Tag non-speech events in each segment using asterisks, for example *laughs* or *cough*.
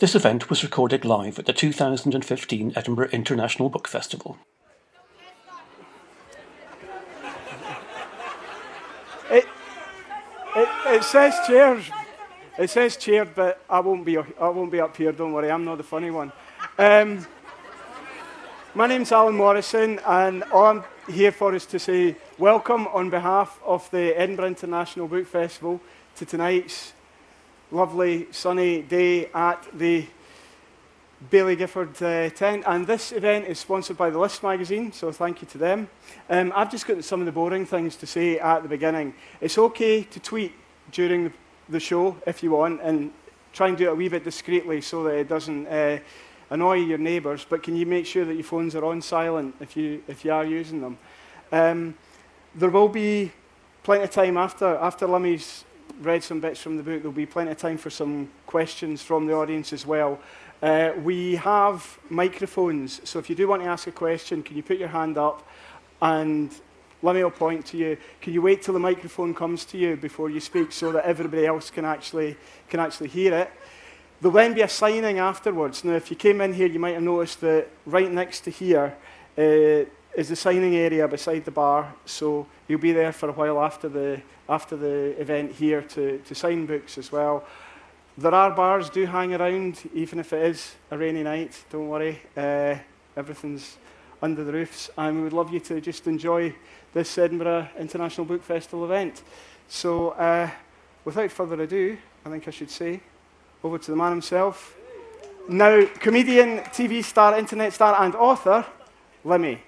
This event was recorded live at the 2015 Edinburgh International Book Festival. It, it, it says chairs. It says chair, but I won't be. I won't be up here. Don't worry. I'm not the funny one. Um, my name's Alan Morrison, and all I'm here for is to say welcome on behalf of the Edinburgh International Book Festival to tonight's lovely sunny day at the Baillie Gifford uh, tent. And this event is sponsored by the List magazine, so thank you to them. Um, I've just got some of the boring things to say at the beginning. It's okay to tweet during the, show if you want, and try and do it a wee bit discreetly so that it doesn't uh, annoy your neighbours. But can you make sure that your phones are on silent if you, if you are using them? Um, there will be plenty of time after, after Limmy's read some bits from the book, there'll be plenty of time for some questions from the audience as well. Uh, we have microphones, so if you do want to ask a question, can you put your hand up and let me point to you. Can you wait till the microphone comes to you before you speak so that everybody else can actually, can actually hear it? There'll then be a signing afterwards. Now, if you came in here, you might have noticed that right next to here uh, is the signing area beside the bar. So you'll be there for a while after the, after the event here to, to sign books as well. There are bars do hang around, even if it is a rainy night. Don't worry, uh, everything's under the roofs. And we would love you to just enjoy this Edinburgh International Book Festival event. So, uh, without further ado, I think I should say, over to the man himself. Now, comedian, TV star, internet star, and author, Limmy.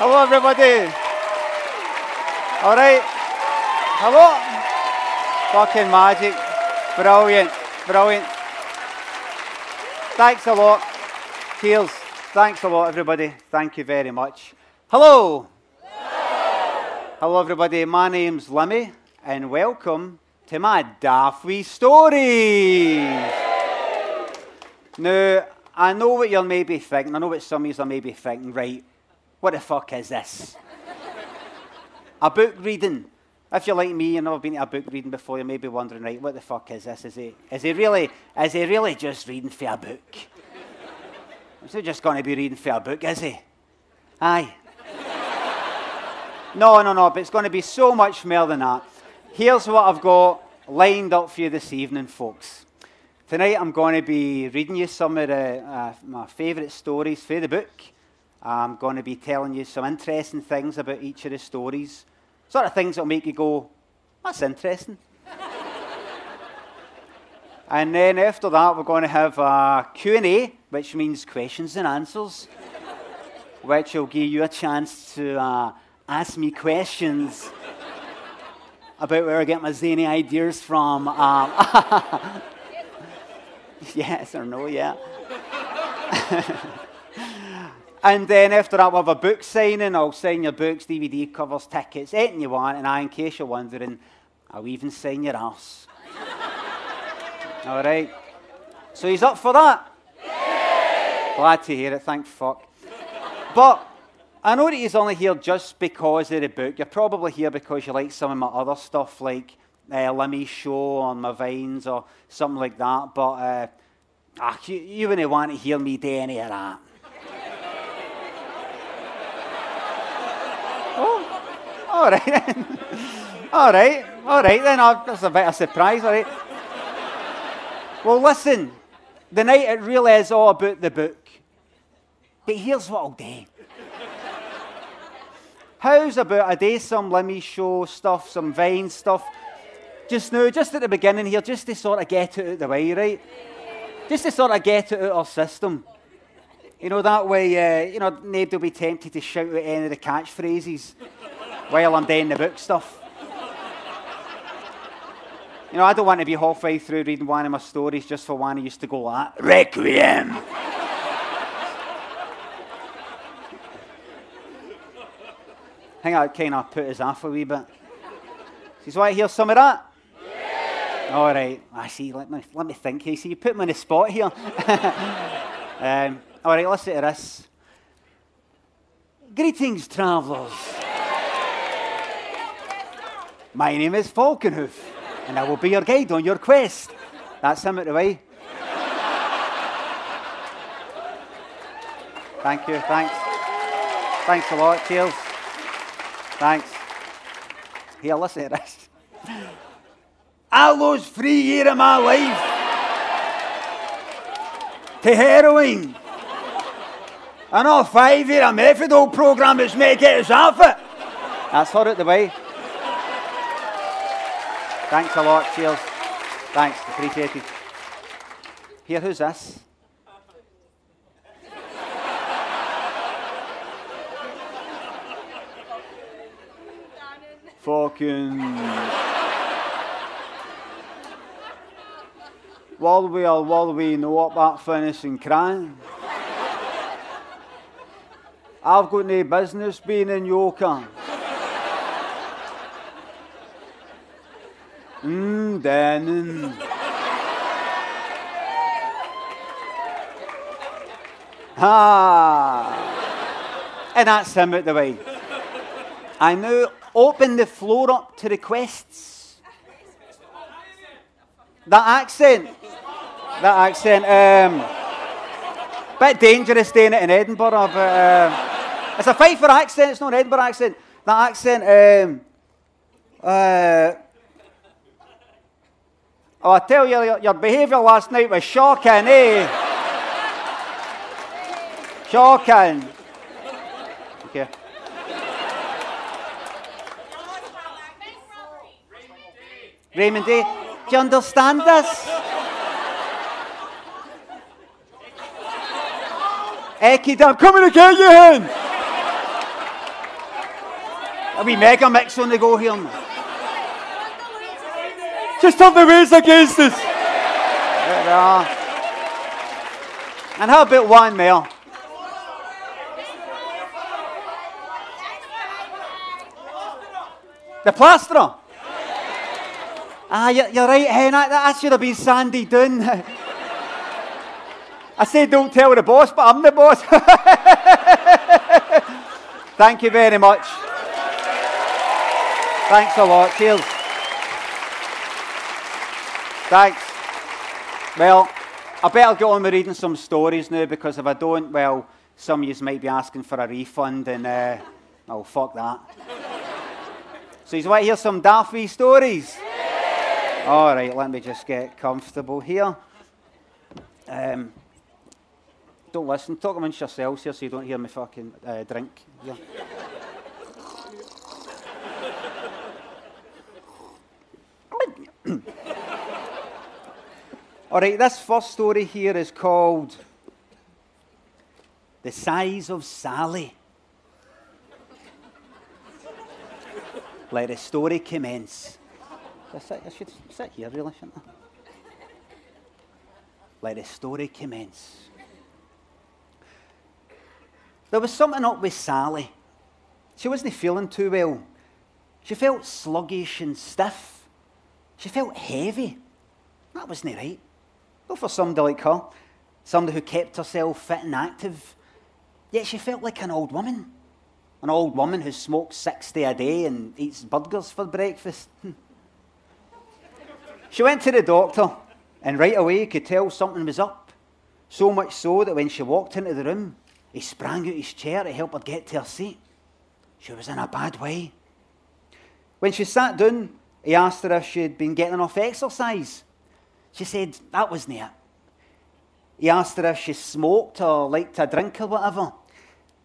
Hello, everybody. All right. Hello. Fucking magic. Brilliant. Brilliant. Thanks a lot. Cheers. Thanks a lot, everybody. Thank you very much. Hello. Hello, everybody. My name's Limmy, and welcome to my wee stories. Now, I know what you're maybe thinking. I know what some of you are maybe thinking. Right, what the fuck is this? a book reading. If you're like me, you've never been to a book reading before, you may be wondering, right, what the fuck is this? Is he, is he, really, is he really just reading for a book? Is he just going to be reading for a book, is he? Aye. no, no, no, but it's going to be so much more than that. Here's what I've got lined up for you this evening, folks. Tonight I'm going to be reading you some of the, uh, my favourite stories for the book. I'm going to be telling you some interesting things about each of the stories. Sort of things that'll make you go, that's interesting. *laughs* and then after that, we're going to have a Q&A, which means questions and answers, which will give you a chance to uh, ask me questions about where I get my zany ideas from. Um, *laughs* yes or no, yeah. *laughs* And then after that, we'll have a book signing. I'll sign your books, DVD covers, tickets, anything you want. And I, in case you're wondering, I'll even sign your ass. All right. So he's up for that? Glad to hear it. Thank fuck. But I know that he's only here just because of the book. You're probably here because you like some of my other stuff, like uh, Limmy's show on my vines or something like that. But uh, ah, you, you wouldn't want to hear me do any of that. *laughs* Oh, all right then. *laughs* All right. All right then. That's a bit of a surprise. All right. Well, listen. The night it really is all about the book. But here's what I'll do. How's about I do some Limmy show stuff, some Vine stuff? Just now, just at the beginning here, just to sort of get it out of the way, right? Just to sort of get it out of our system. You know, that way, uh, you know, nobody will be tempted to shout out any of the catchphrases while I'm doing the book stuff. You know, I don't want to be halfway through reading one of my stories just for one who used to go like, Requiem. Think I kind of put his off a wee bit. He's want to hear some of that? Yeah. All right. I see. Let me, let me think. You see, you put me on the spot here. *laughs* um, all right, let's do this Greetings, travellers. My name is Falconhoof, and I will be your guide on your quest. That's him at the way. Thank you, thanks. Thanks a lot, cheers. Thanks. Here, listen to this. I lost three years of my life to heroin. Another five year a methadone program is make it as half it. That's her at the way. Thanks a lot, cheers. Thanks, appreciate it. Here, who's this? Fucking. Will we or will we know about finishing crying? I've got no business being in camp. Mmm, Dannon. Ah. And that's him out the way. I now open the floor up to requests. That accent. That accent. Um, bit dangerous staying it in Edinburgh, but uh, it's a fight for accent, it's not an Edinburgh accent. That accent. Um, uh, oh, I tell you, your, your behaviour last night was shocking, eh? shocking. Okay. Raymond eh, Day, do you understand this? Ekid, I'm coming to get you, hen! A wee mega mix on the go here. Just have the race against us. There we are. And how about one more? The plasterer. Ah, you're, you're right, hen. That, should have been Sandy Dunn. I said don't tell the boss, but I'm the boss. *laughs* Thank you very much. Thanks a lot. Cheers. Thanks. Well, I better get on with reading some stories now because if I don't, well, some of you might be asking for a refund and, uh, oh, fuck that. so you want to hear some Daffy stories? All right, let me just get comfortable here. Um, don't listen. Talk amongst yourselves here so you don't hear me fucking uh, drink. *coughs* All right, this first story here is called The Size of Sally. Let the story commence. I, sit, I should sit here, really, shouldn't I? Let the story commence. There was something up with Sally. She wasn't feeling too well. She felt sluggish and stiff. She felt heavy. That wasn't right. Not for somebody like her, somebody who kept herself fit and active. Yet she felt like an old woman. An old woman who smokes 60 a day and eats burgers for breakfast. *laughs* she went to the doctor, and right away could tell something was up. So much so that when she walked into the room, he sprang out his chair to help her get to her seat. She was in a bad way. When she sat down, he asked her if she'd been getting enough exercise. She said that wasn't it. He asked her if she smoked or liked a drink or whatever.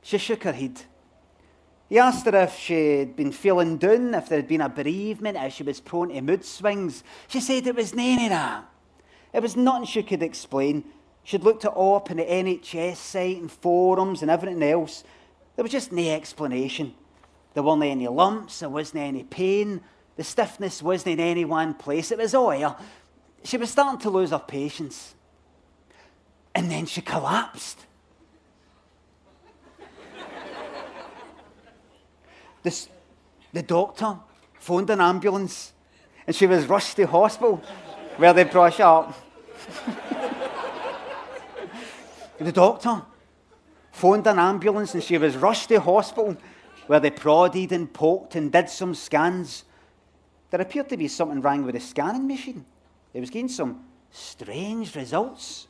She shook her head. He asked her if she'd been feeling down, if there had been a bereavement, if she was prone to mood swings. She said it was none of that. It was nothing she could explain. She'd looked it up in the NHS site and forums and everything else. There was just no explanation. There weren't any lumps, there wasn't any pain, the stiffness wasn't in any one place. It was all here. She was starting to lose her patience. And then she collapsed. This, the doctor phoned an ambulance and she was rushed to hospital where they brought her up. the doctor phoned an ambulance and she was rushed to hospital where they prodded and poked and did some scans. There appeared to be something wrong with the scanning machine. It was getting some strange results.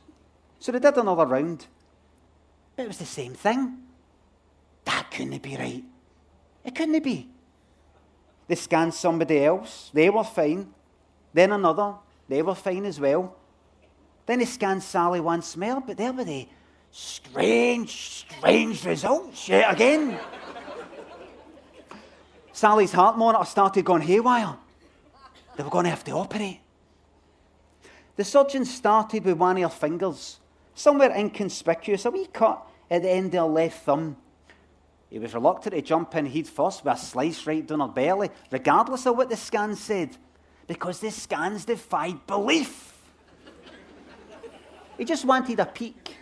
So they did another round. But it was the same thing. That couldn't be right. It couldn't be. They scanned somebody else. They were fine. Then another. They were fine as well. Then they scanned Sally once more, but there were the strange, strange results yet again. Sally's heart monitor started going haywire. They were going to have to operate. The surgeon started with one of her fingers, somewhere inconspicuous, a wee cut at the end of her left thumb. He was reluctant to jump in head first with a slice right down her belly, regardless of what the scans said, because the scans defied belief. he just wanted a peek.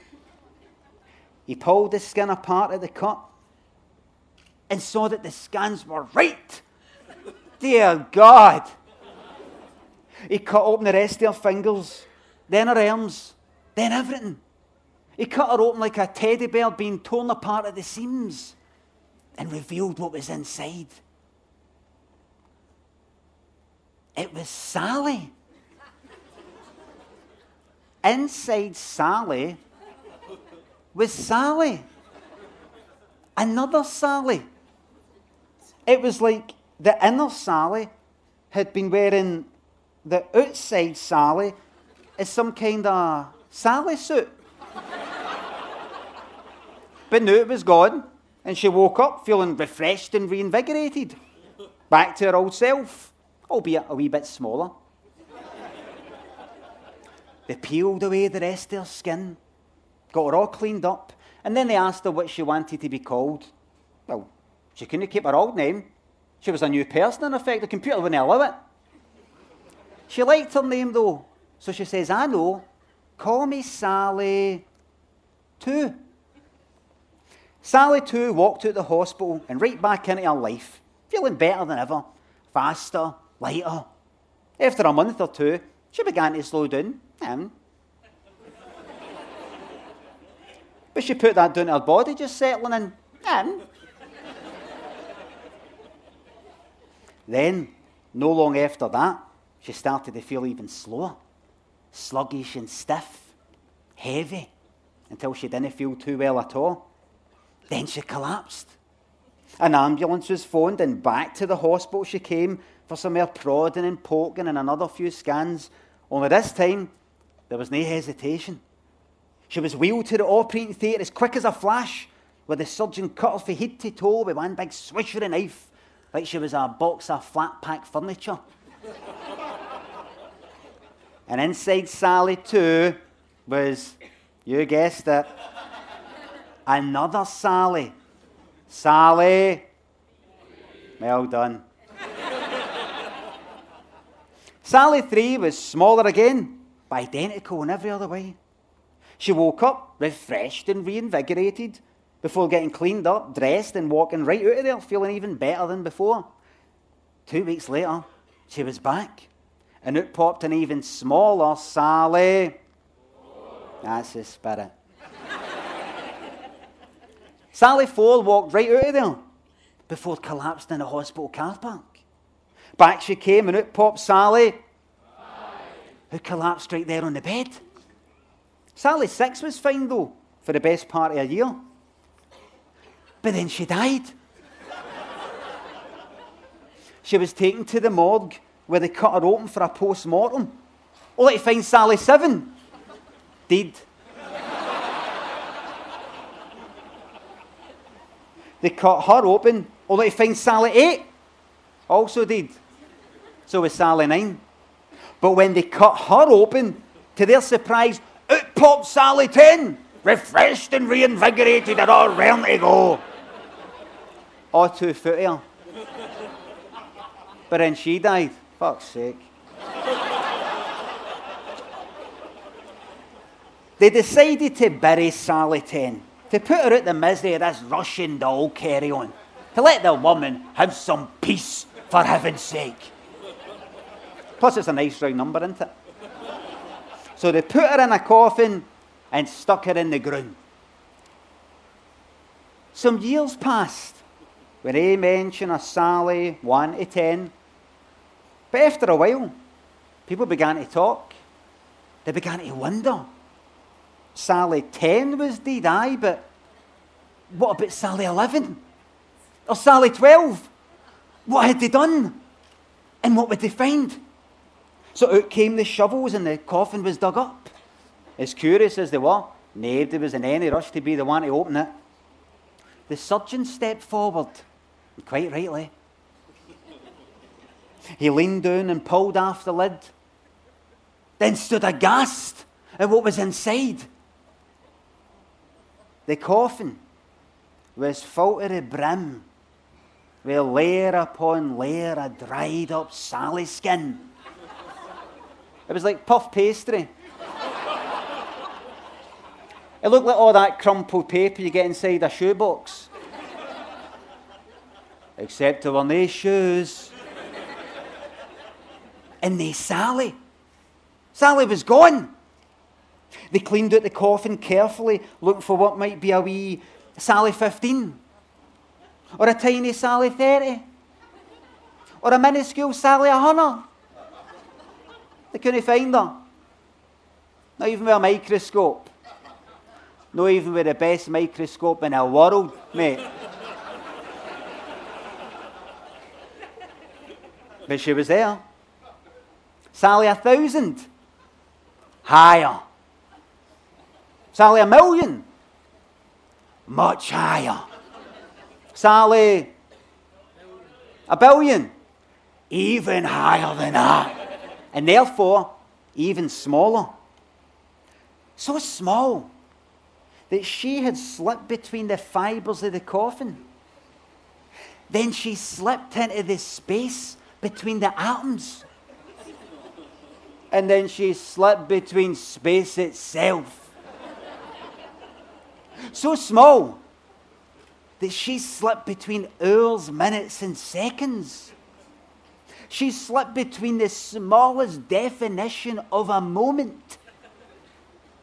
He pulled the skin apart at the cut and saw that the scans were right. Dear God. He cut open the rest of her fingers, then her arms, then everything. He cut her open like a teddy bear being torn apart at the seams and revealed what was inside. It was Sally. Inside Sally was Sally. Another Sally. It was like the inner Sally had been wearing the outside Sally as some kind of Sally suit. but now it was gone, and she woke up feeling refreshed and reinvigorated. Back to her old self, albeit a wee bit smaller. they peeled away the rest of her skin, got her all cleaned up, and then they asked her what she wanted to be called. Well, she couldn't keep her old name. She was a new person, in effect. The computer wouldn't allow it. She liked her name, though. So she says, I know. Call me Sally 2. Sally too, walked out the hospital and right back into her life, feeling better than ever, faster, lighter. After a month or two, she began to slow down. Um, but she put that down to her body just settling in. Um, Then, no long after that, she started to feel even slower, sluggish and stiff, heavy, until she didn't feel too well at all. Then she collapsed. An ambulance was phoned, and back to the hospital she came for some more prodding and poking and another few scans. Only this time, there was no hesitation. She was wheeled to the operating theatre as quick as a flash, where the surgeon cut her head to toe with one big swish of a knife like she was a box of flat pack furniture. and inside Sally, too, was, you guessed it, another Sally. Sally. Well done. Sally 3 was smaller again, but identical in every other way. She woke up refreshed and reinvigorated before getting cleaned up, dressed, and walking right out of there feeling even better than before. Two weeks later, she was back, and out popped an even smaller Sally. That's the spirit. Sally Four walked right out of there before collapsed in a hospital car park. Back she came, and out popped Sally, who collapsed right there on the bed. Sally Six was fine, though, for the best part of a year. But then she died. she was taken to the morgue where they cut her open for a post mortem. Only to find Sally Seven dead. They cut her open, only to find Sally Eight also dead. So was Sally Nine. But when they cut her open, to their surprise, out popped Sally Ten, refreshed and reinvigorated and all ready to go or two foot footer. but then she died. Fuck's sake. they decided to bury Sally Ten, to put her out the misery of this Russian doll carry on, to let the woman have some peace, for heaven's sake. Plus, it's a nice round number, isn't it? So they put her in a coffin and stuck her in the ground. Some years passed when he mentioned a Sally 1 to 10. But after a while, people began to talk. They began to wonder. Sally 10 was dead, aye, but what about Sally 11? Or Sally 12? What had they done? And what would they find? So out came the shovels and the coffin was dug up. As curious as they were, nobody was in any rush to be the one to open it. The surgeon stepped forward, quite rightly. He leaned down and pulled off the lid, then stood aghast at what was inside. The coffin was full to the brim with layer upon layer of dried up Sally skin. It was like puff pastry. It looked like all that crumpled paper you get inside a shoebox. Except there were no shoes. And they Sally. Sally was gone. They cleaned out the coffin carefully, looking for what might be a wee Sally 15, or a tiny Sally 30, or a minuscule Sally 100. They couldn't find her. Not even with a microscope. Not even with the best microscope in the world, mate. but she was there. Sally a thousand. Higher. Sally a million. Much higher. Sally a billion. Even higher than that. And therefore, even smaller. So small that she had slipped between the fibres of the coffin. Then she slipped into the space between the atoms. And then she slipped between space itself. So small that she slipped between hours, minutes, and seconds. She slipped between the smallest definition of a moment.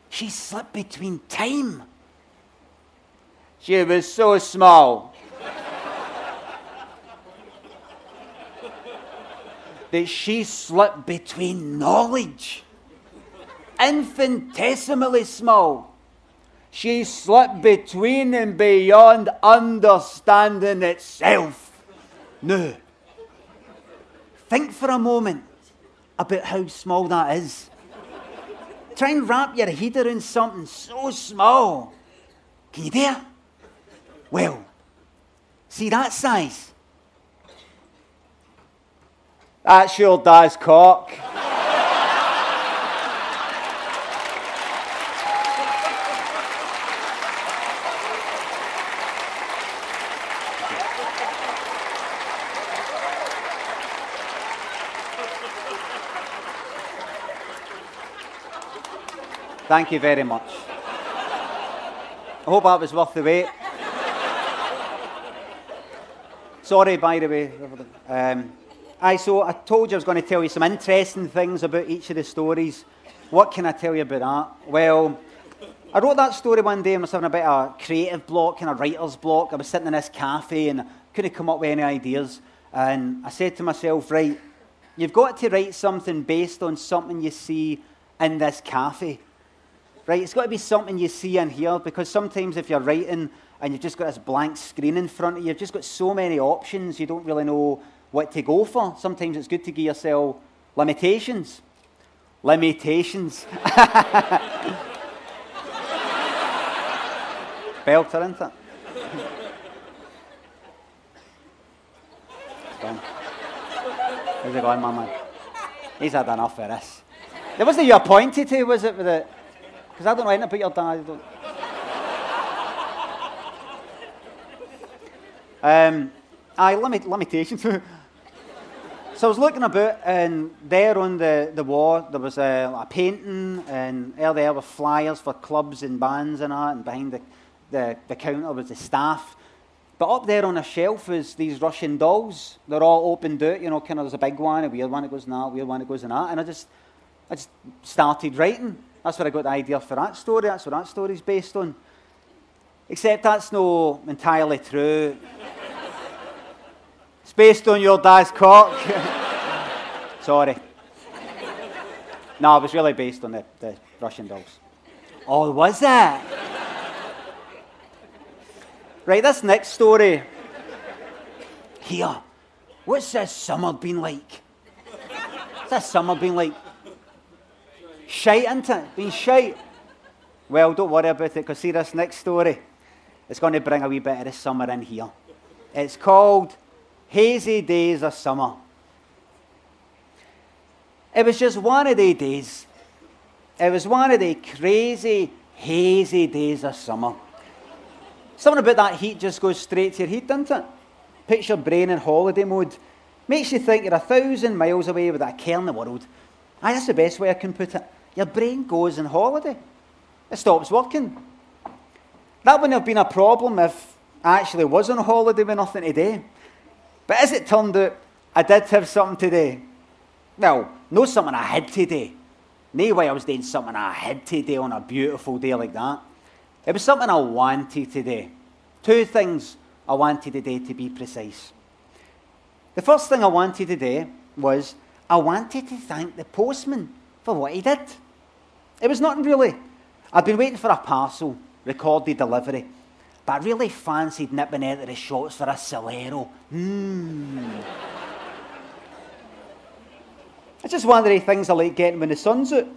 She slipped between time she was so small *laughs* that she slipped between knowledge, infinitesimally small. She slipped between and beyond understanding itself. Now, think for a moment about how small that is. Try and wrap your head around something so small. Can you do it? Well, see that size? That sure does cock. Thank you very much. I hope that was worth the wait. Sorry, by the way. Um, I, so I told you I was going to tell you some interesting things about each of the stories. What can I tell you about that? Well, I wrote that story one day and was having a bit of a creative block and a writer's block. I was sitting in this cafe and couldn't come up with any ideas. And I said to myself, right, you've got to write something based on something you see in this cafe. Right? It's got to be something you see and hear because sometimes if you're writing and you've just got this blank screen in front of you. You've just got so many options, you don't really know what to go for. Sometimes it's good to give yourself limitations. Limitations. *laughs* Belter, isn't it? How's it going, my man? He's had enough of this. It wasn't you appointed to, was it? Because I don't know anything about your dad. Um, aye, limit, limitations. *laughs* so I was looking about, and there on the, the wall there was a, a painting, and there were flyers for clubs and bands and that, and behind the, the, the counter was the staff. But up there on a shelf is these Russian dolls. They're all opened out, you know, kind of there's a big one, a weird one that goes in that, a weird one that goes in that. And I just, I just started writing. That's where I got the idea for that story. That's what that story's based on. Except that's no entirely true. it's based on your dad's cock. *laughs* Sorry. No, it was really based on the, the Russian dolls. Oh, was that? right, this next story. Here. What's this summer been like? What's this summer been like? Shite, isn't it? Been shite. Well, don't worry about it, because see this next story. It's going to bring a wee bit of the summer in here. It's called Hazy Days of Summer. It was just one of the days. It was one of the crazy, hazy days of summer. Something about that heat just goes straight to your head, doesn't it? Puts your brain in holiday mode. Makes you think you're a thousand miles away with that care in the world. Aye, that's the best way I can put it. Your brain goes on holiday. It stops working. That wouldn't have been a problem if I actually was on holiday with nothing today. But as it turned out, I did have something today. Well, no something I had today. No way I was doing something I had today on a beautiful day like that. It was something I wanted today. Two things I wanted today to be precise. The first thing I wanted today was I wanted to thank the postman for what he did. It was nothing really. I'd been waiting for a parcel, recorded delivery, but I really fancied nipping out of the shops for a Solero. Mmm. It's just one of the things I like getting when the sun's out.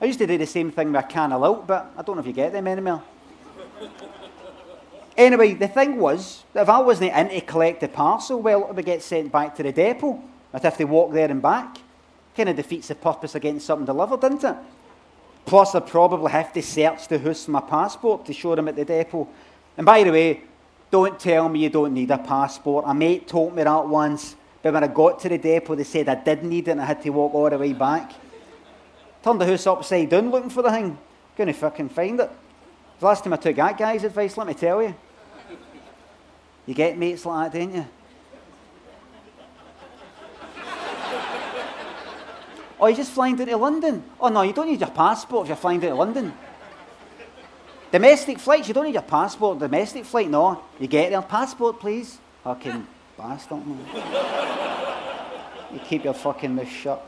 I used to do the same thing with a can of Lilt, but I don't know if you get them anymore. anyway, the thing was, that if I wasn't in to collect the parcel, well, it would get sent back to the depot. I'd have to walk there and back. Kind of defeats the purpose of getting something delivered, doesn't it? Plus, I'd probably have to search the house for my passport to show them at the depot. And by the way, don't tell me you don't need a passport. A mate told me that once. But when I got to the depot, they said I did need it and I had to walk all the way back. Turned the house upside down looking for the thing. Couldn't fucking find it. The last time I took that guy's advice, let me tell you. You get mates like that, don't you? Oh, you're just flying down to London? Oh, no, you don't need your passport if you're flying down to London. Domestic flights, you don't need your passport. Domestic flight, no. You get there, passport, please. Fucking bastard. You keep your fucking mouth shut.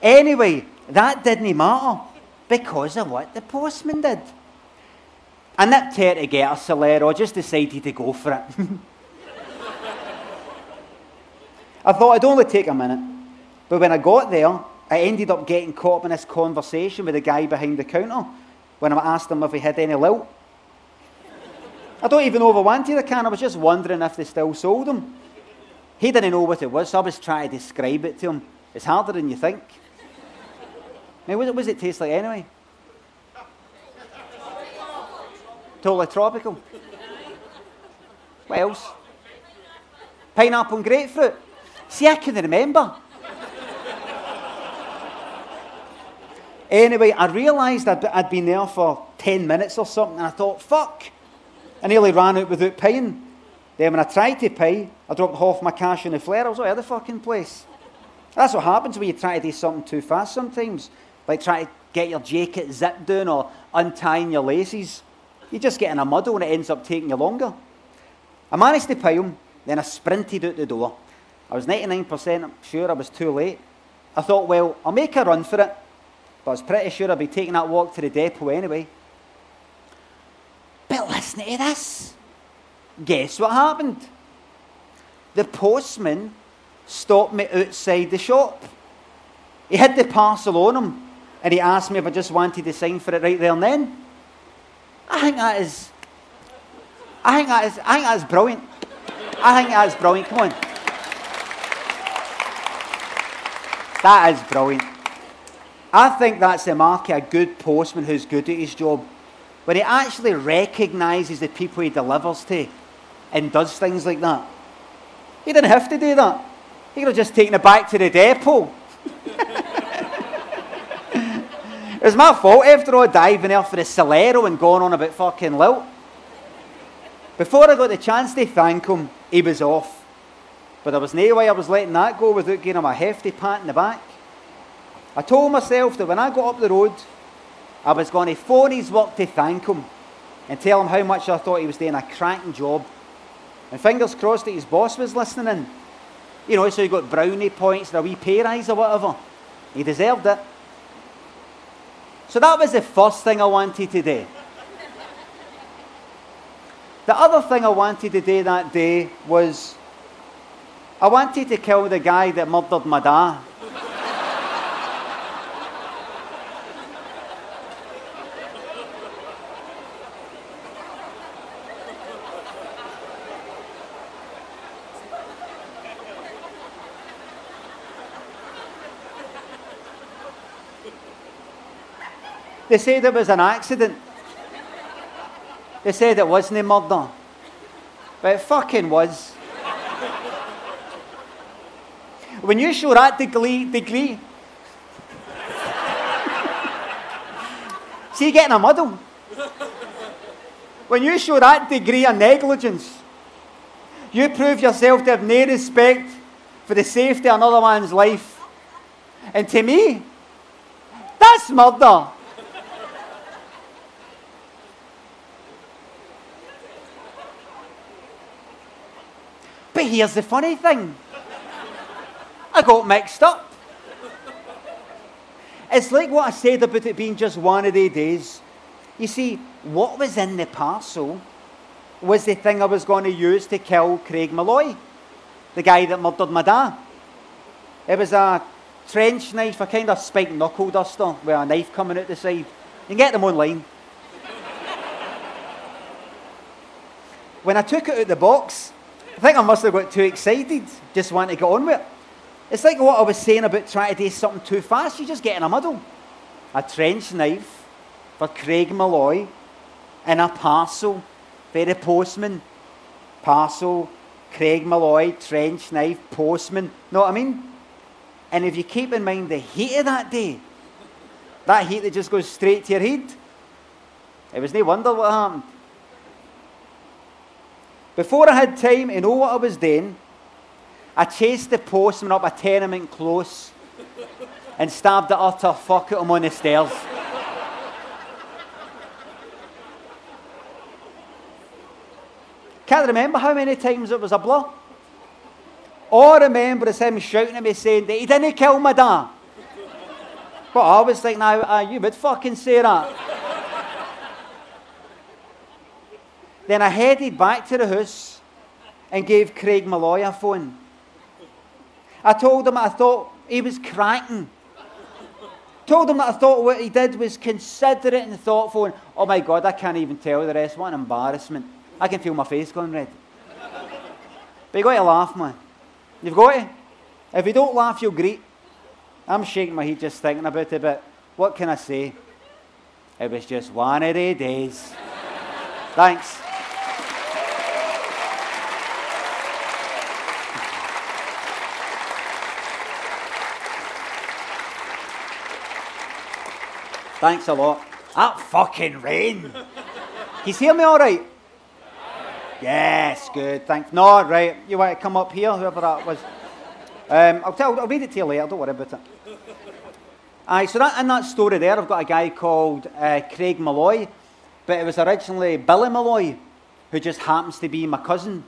Anyway, that didn't matter because of what the postman did. I nipped here to get a Solero, just decided to go for it. *laughs* I thought it'd only take a minute. But when I got there, I ended up getting caught up in this conversation with the guy behind the counter when I asked him if he had any Lilt. I don't even know if I wanted a can, I was just wondering if they still sold them. He didn't know what it was, so I was trying to describe it to him. It's harder than you think. Now, what does it taste like anyway? Totally tropical. What else? Pineapple and grapefruit. See, I can remember. Anyway, I realised I'd, I'd been there for 10 minutes or something, and I thought, fuck. I nearly ran out without paying. Then when I tried to pay, I dropped half my cash in the flare. I was out of the fucking place. That's what happens when you try to do something too fast sometimes. Like trying to get your jacket zipped down or untying your laces. You just get in a muddle and it ends up taking you longer. I managed to pay him, then I sprinted out the door. I was 99% sure I was too late. I thought, well, I'll make a run for it. But I was pretty sure I'd be taking that walk to the depot anyway. But listen to this. Guess what happened? The postman stopped me outside the shop. He had the parcel on him and he asked me if I just wanted to sign for it right there and then. I think that is I think that is I think that is brilliant. I think that is brilliant. Come on. That is brilliant. I think that's the mark of a good postman who's good at his job. When he actually recognises the people he delivers to and does things like that. He didn't have to do that. He could have just taken it back to the depot. *laughs* it was my fault after all diving there for the Solero and going on about fucking Lilt. Before I got the chance to thank him, he was off. But there was no way I was letting that go without giving him a hefty pat in the back. I told myself that when I got up the road, I was going to phone his work to thank him and tell him how much I thought he was doing a cracking job. And fingers crossed that his boss was listening in. You know, so he got brownie points and a wee pay rise or whatever. He deserved it. So that was the first thing I wanted to do. The other thing I wanted to do that day was I wanted to kill the guy that murdered my dad. They said it was an accident. They said it wasn't a murder. But it fucking was. When you show that degree, degree *laughs* see, getting a muddle. When you show that degree of negligence, you prove yourself to have no respect for the safety of another man's life. And to me, that's murder. But here's the funny thing I got mixed up. It's like what I said about it being just one of the days. You see, what was in the parcel was the thing I was going to use to kill Craig Malloy, the guy that murdered my dad. It was a trench knife, a kind of spiked knuckle duster with a knife coming out the side. You can get them online. when I took it out of the box, think I must have got too excited, just wanting to get on with it. It's like what I was saying about trying to do something too fast, you just get in a muddle. A trench knife for Craig Malloy and a parcel for the postman. Parcel, Craig Malloy, trench knife, postman. Know what I mean? And if you keep in mind the heat of that day, that heat that just goes straight to your head, it was no wonder what happened. Before I had time to know what I was doing, I chased the postman up a tenement close and stabbed the utter fuck at him on the stairs. Can't remember how many times it was a blur. All I remember is him shouting at me saying that he didn't kill my dad. But I was thinking, now, uh, you would fucking say that. Then I headed back to the house and gave Craig Malloy a phone. I told him I thought he was cracking. told him that I thought what he did was considerate and thoughtful. And, oh my God, I can't even tell the rest. What an embarrassment. I can feel my face going red. but you've got to laugh, man. You've got to. If you don't laugh, you'll greet. I'm shaking my head just thinking about it, but what can I say? It was just one of the days. Thanks. Thanks a lot. That fucking rain. He's hear me all right? Yes, good. Thanks. No, right. You want to come up here, whoever that was. Um, I'll tell. I'll read it to you later. Don't worry about it. Aye, so that, in that story there, I've got a guy called uh, Craig Malloy, but it was originally Billy Malloy, who just happens to be my cousin.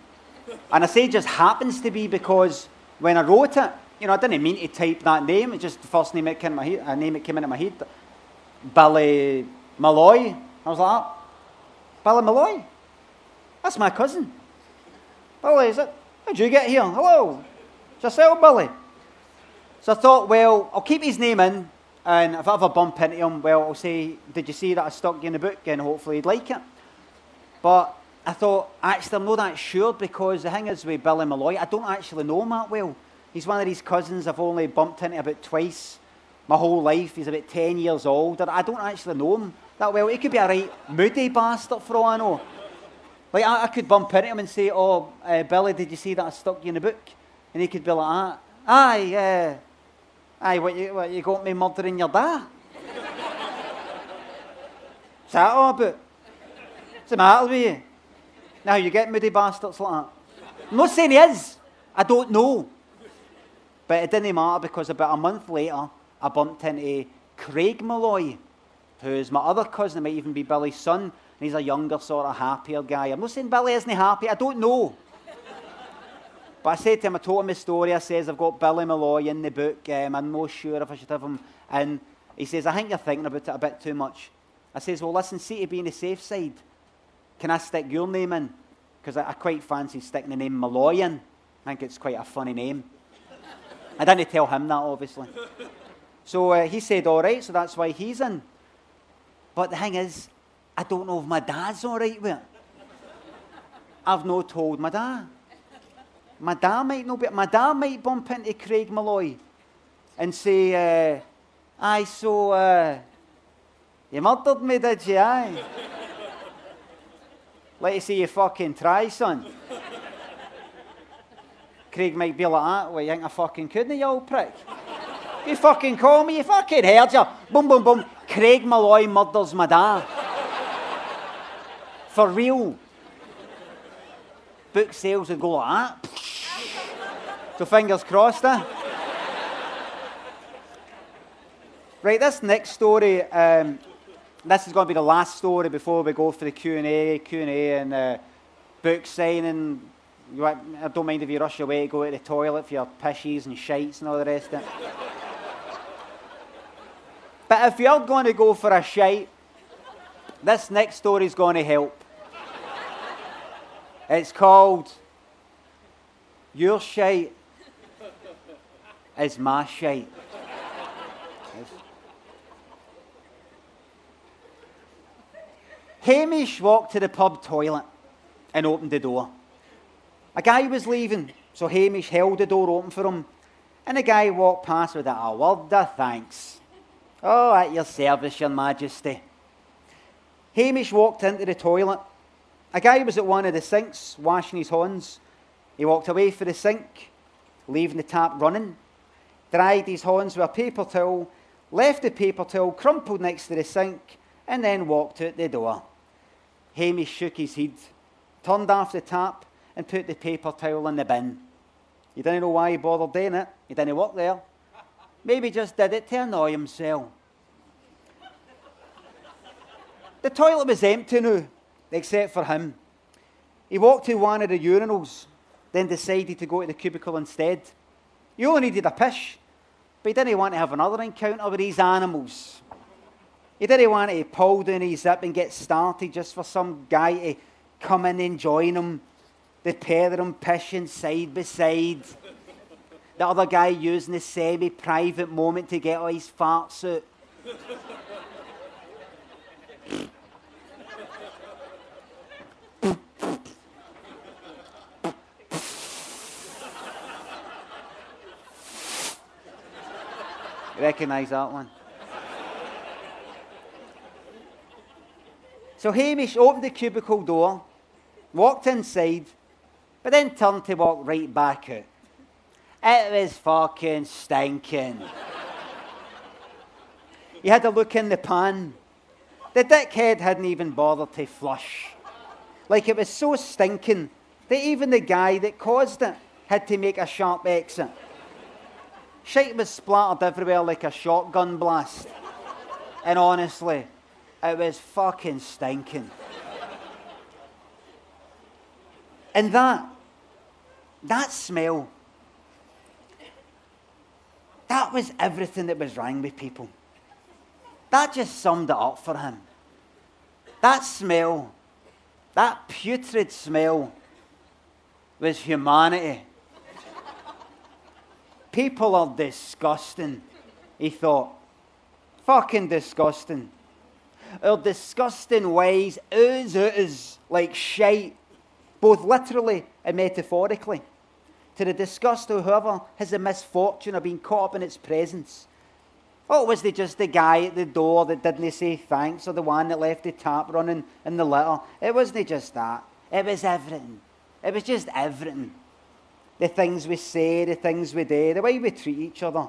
And I say just happens to be because when I wrote it, you know, I didn't mean to type that name. It's just the first name that came in my head, a name that came into my head. Billy Malloy. I was like, oh, Billy Malloy? That's my cousin. Billy, is it? How'd you get here? Hello. Yourself, oh, Billy. So I thought, well, I'll keep his name in, and if I ever bump into him, well, I'll say, Did you see that I stuck you in the book? And hopefully he'd like it. But I thought, actually, I'm not that sure because the thing is with Billy Malloy, I don't actually know him that well. He's one of these cousins I've only bumped into about twice my whole life. He's about 10 years old. I don't actually know him that well. He could be a right moody bastard for all I know. Like, I, I could bump into him and say, Oh, uh, Billy, did you see that I stuck you in the book? And he could be like, ah, Aye, uh, aye, what you, what, you got me murdering your dad? *laughs* What's that all about? What's the matter with you? Now, you get moody bastards like that. I'm not saying he is. I don't know. But it didn't matter because about a month later, I bumped into Craig Malloy, who's my other cousin, it might even be Billy's son. And he's a younger, sort of happier guy. I'm not saying Billy isn't happy, I don't know. but I said to him, I told him the story. I says, I've got Billy Malloy in the book. Um, I'm not sure if I should have him in. He says, I think you're thinking about it a bit too much. I says, Well, listen, see to be on the safe side. Can I stick your name in? Because I, I, quite fancy sticking the name Malloy in. I think it's quite a funny name. I didn't tell him that, obviously. So uh, he said, All right, so that's why he's in. But the thing is, I don't know if my dad's all right with it. I've not told my dad. My dad might know, but my dad might bump into Craig Malloy and say, uh, Aye, so uh, you murdered me, did you? Aye. Let you see you fucking try, son. Craig might be like that. Well, you think I fucking couldn't, you old prick? You fucking call me, you fucking heard you. Boom, boom, boom. Craig Malloy murders my dad. For real. Book sales would go like that. so fingers crossed, eh? right, this next story, um, this is going to be the last story before we go for the Q&A, Q&A and uh, book signing. I don't mind if you rush away to go to the toilet for your pishies and shites and all the rest of it. But if you're going to go for a shite, this next story is going to help. It's called Your Shite is My Shite. Hamish walked to the pub toilet and opened the door. A guy was leaving, so Hamish held the door open for him, and the guy walked past without a word of thanks. Oh, at your service, your majesty. Hamish walked into the toilet. A guy was at one of the sinks washing his hands. He walked away for the sink, leaving the tap running, dried his hands with a paper towel, left the paper towel crumpled next to the sink, and then walked out the door. Hamish shook his head, turned off the tap, and put the paper towel in the bin. He didn't know why he bothered doing it. He didn't work there. Maybe just did it to annoy himself. the toilet was empty now, except for him. He walked to one of the urinals, then decided to go to the cubicle instead. He only needed a pish, but he didn't want to have another encounter with these animals. He didn't want to pull down his zip and get started just for some guy to come in and join him. The pair of them pishing side by side. The other guy using a semi private moment to get all his farts out. Recognize that one? So Hamish opened the cubicle door, walked inside, but then turned to walk right back out. It was fucking stinking. he had a look in the pan. The dickhead hadn't even bothered to flush. Like it was so stinking that even the guy that caused it had to make a sharp exit. Shite was splattered everywhere like a shotgun blast. And honestly, it was fucking stinking. and that, that smell, that was everything that was wrong with people. That just summed it up for him. That smell, that putrid smell, was humanity. People are disgusting, he thought. Fucking disgusting our disgusting ways ooze ooze like shite, both literally and metaphorically, to the disgust of whoever has the misfortune of being caught up in its presence. Oh, was they just the guy at the door that didn't say thanks, or the one that left the tap running in the litter? It wasn't just that. It was everything. It was just everything. The things we say, the things we do, the way we treat each other.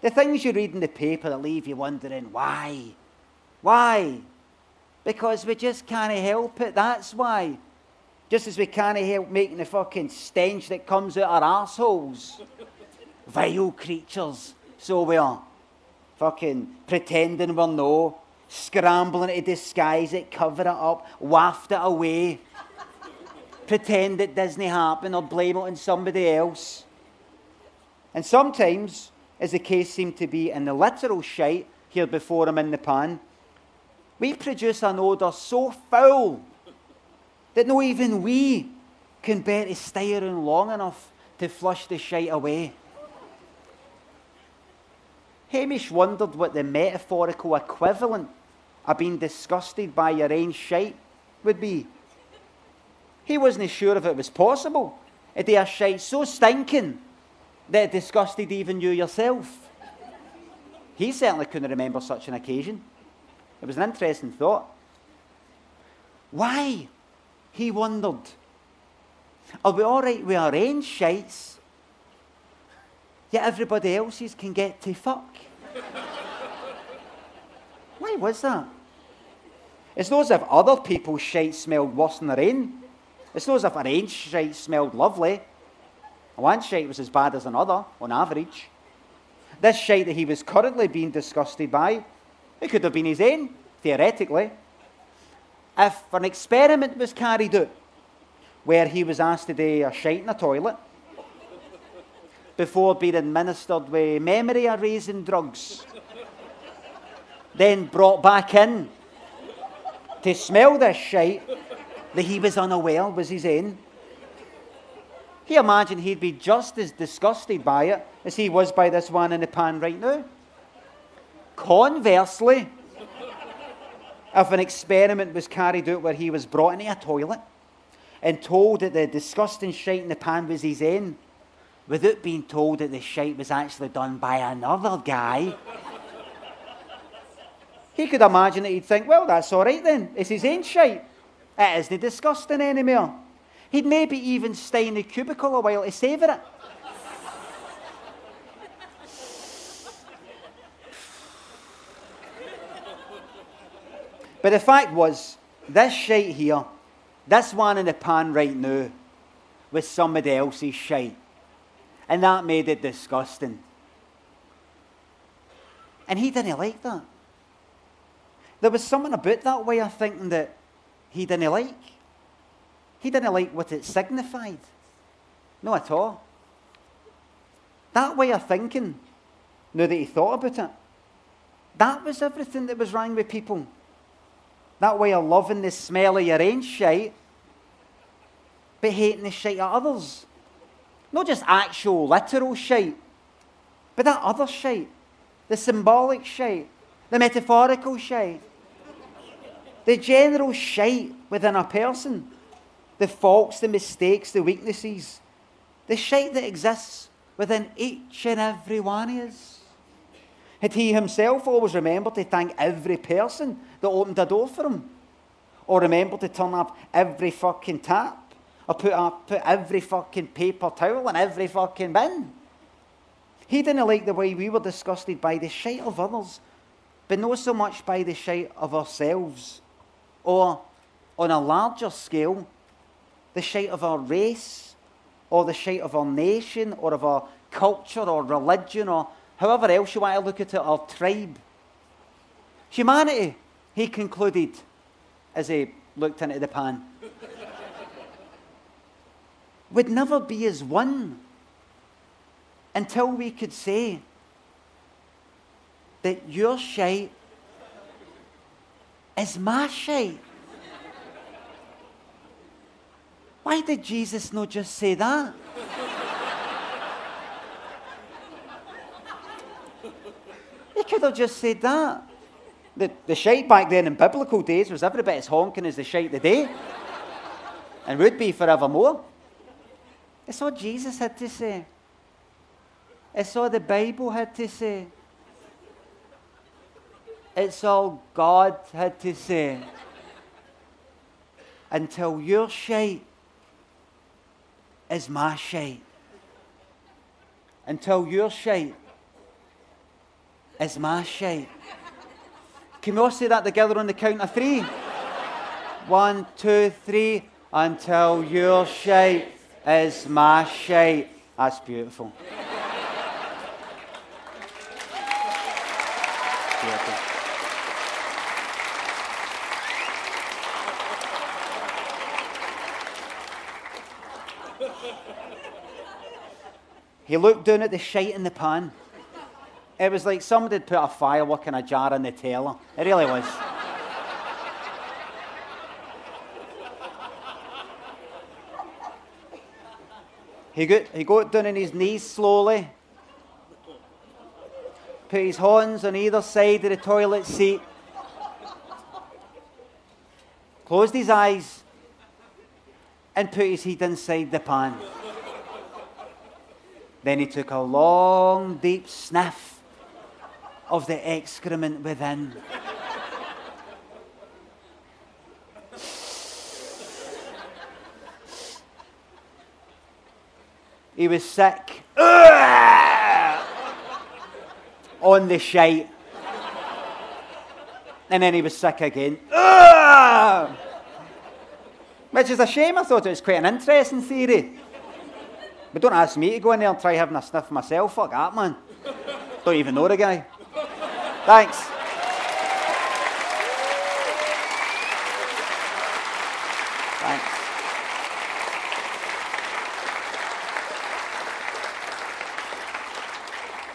The things you read in the paper that leave you wondering why. Why? Because we just can't help it. That's why. Just as we can't help making the fucking stench that comes out our assholes. Vile creatures. So we are. Fucking pretending we're no. scrambling to disguise it, cover it up, waft it away, pretend it doesn't happen, or blame it on somebody else. And sometimes, as the case seemed to be in the literal shite here before him in the pan, we produce an odour so foul that no even we can bear to stay around long enough to flush the shite away. Hamish wondered what the metaphorical equivalent of being disgusted by your own shite would be. He wasn't sure if it was possible. It be a shite so stinking that it disgusted even you yourself. He certainly couldn't remember such an occasion. It was an interesting thought. Why? He wondered. Are we all right with our own shites? Yet everybody else's can get to fuck. *laughs* Why was that? It's not as if other people's shite smelled worse than their own. It's not as if our own shite smelled lovely. One shite was as bad as another, on average. This shite that he was currently being disgusted by, it could have been his own, theoretically. If an experiment was carried out where he was asked to do a shite in a toilet before being administered with memory erasing drugs, then brought back in to smell this shite that he was unaware was his own, he imagined he'd be just as disgusted by it as he was by this one in the pan right now. Conversely, if an experiment was carried out where he was brought into a toilet and told that the disgusting shite in the pan was his own, without being told that the shite was actually done by another guy, he could imagine that he'd think, well, that's all right then. It's his own shite. It isn't disgusting anymore. He'd maybe even stay in the cubicle a while to savour it. But the fact was, this shite here, this one in the pan right now, was somebody else's shite. And that made it disgusting. And he didn't like that. There was something about that way of thinking that he didn't like. He didn't like what it signified. No, at all. That way of thinking, now that he thought about it, that was everything that was wrong with people. That way of loving the smell of your own shite, but hating the shite of others. Not just actual literal shite, but that other shite, the symbolic shite, the metaphorical shite, the general shite within a person the faults, the mistakes, the weaknesses, the shite that exists within each and every one of us. Had he himself always remembered to thank every person that opened a door for him? Or remember to turn up every fucking tap? Or put, up, put every fucking paper towel in every fucking bin? He didn't like the way we were disgusted by the shite of others, but not so much by the shite of ourselves. Or, on a larger scale, the shite of our race or the shite of our nation or of our culture or religion or however else you want to look at it, our tribe. Humanity, he concluded as he looked into the pan, would never be as one until we could say that your shite is my shite. Why did Jesus not just say that? he could have just said that. The, the shite back then in biblical days was every bit as honking as the shite today, and would be forevermore. It's all Jesus had to say. It's all the Bible had to say. It's all God had to say. Until your shite is my shite. Until your shite is my shite. Can we all say that together on the count of three? One, two, three. Until your shape is my shape. That's beautiful. beautiful. He looked down at the shite in the pan. It was like somebody had put a firework in a jar in the teller. It really was. he, got, he got down on his knees slowly, put his hands on either side of the toilet seat, closed his eyes, and put his head inside the pan. Then he took a long, deep sniff of the excrement within. he was sick. *laughs* on the shite. And then he was sick again. *laughs* Which is a shame. I thought it was quite an interesting theory. But don't ask me to go in there and try having a sniff myself. Fuck that, man. Don't even know the guy. Thanks. Thanks.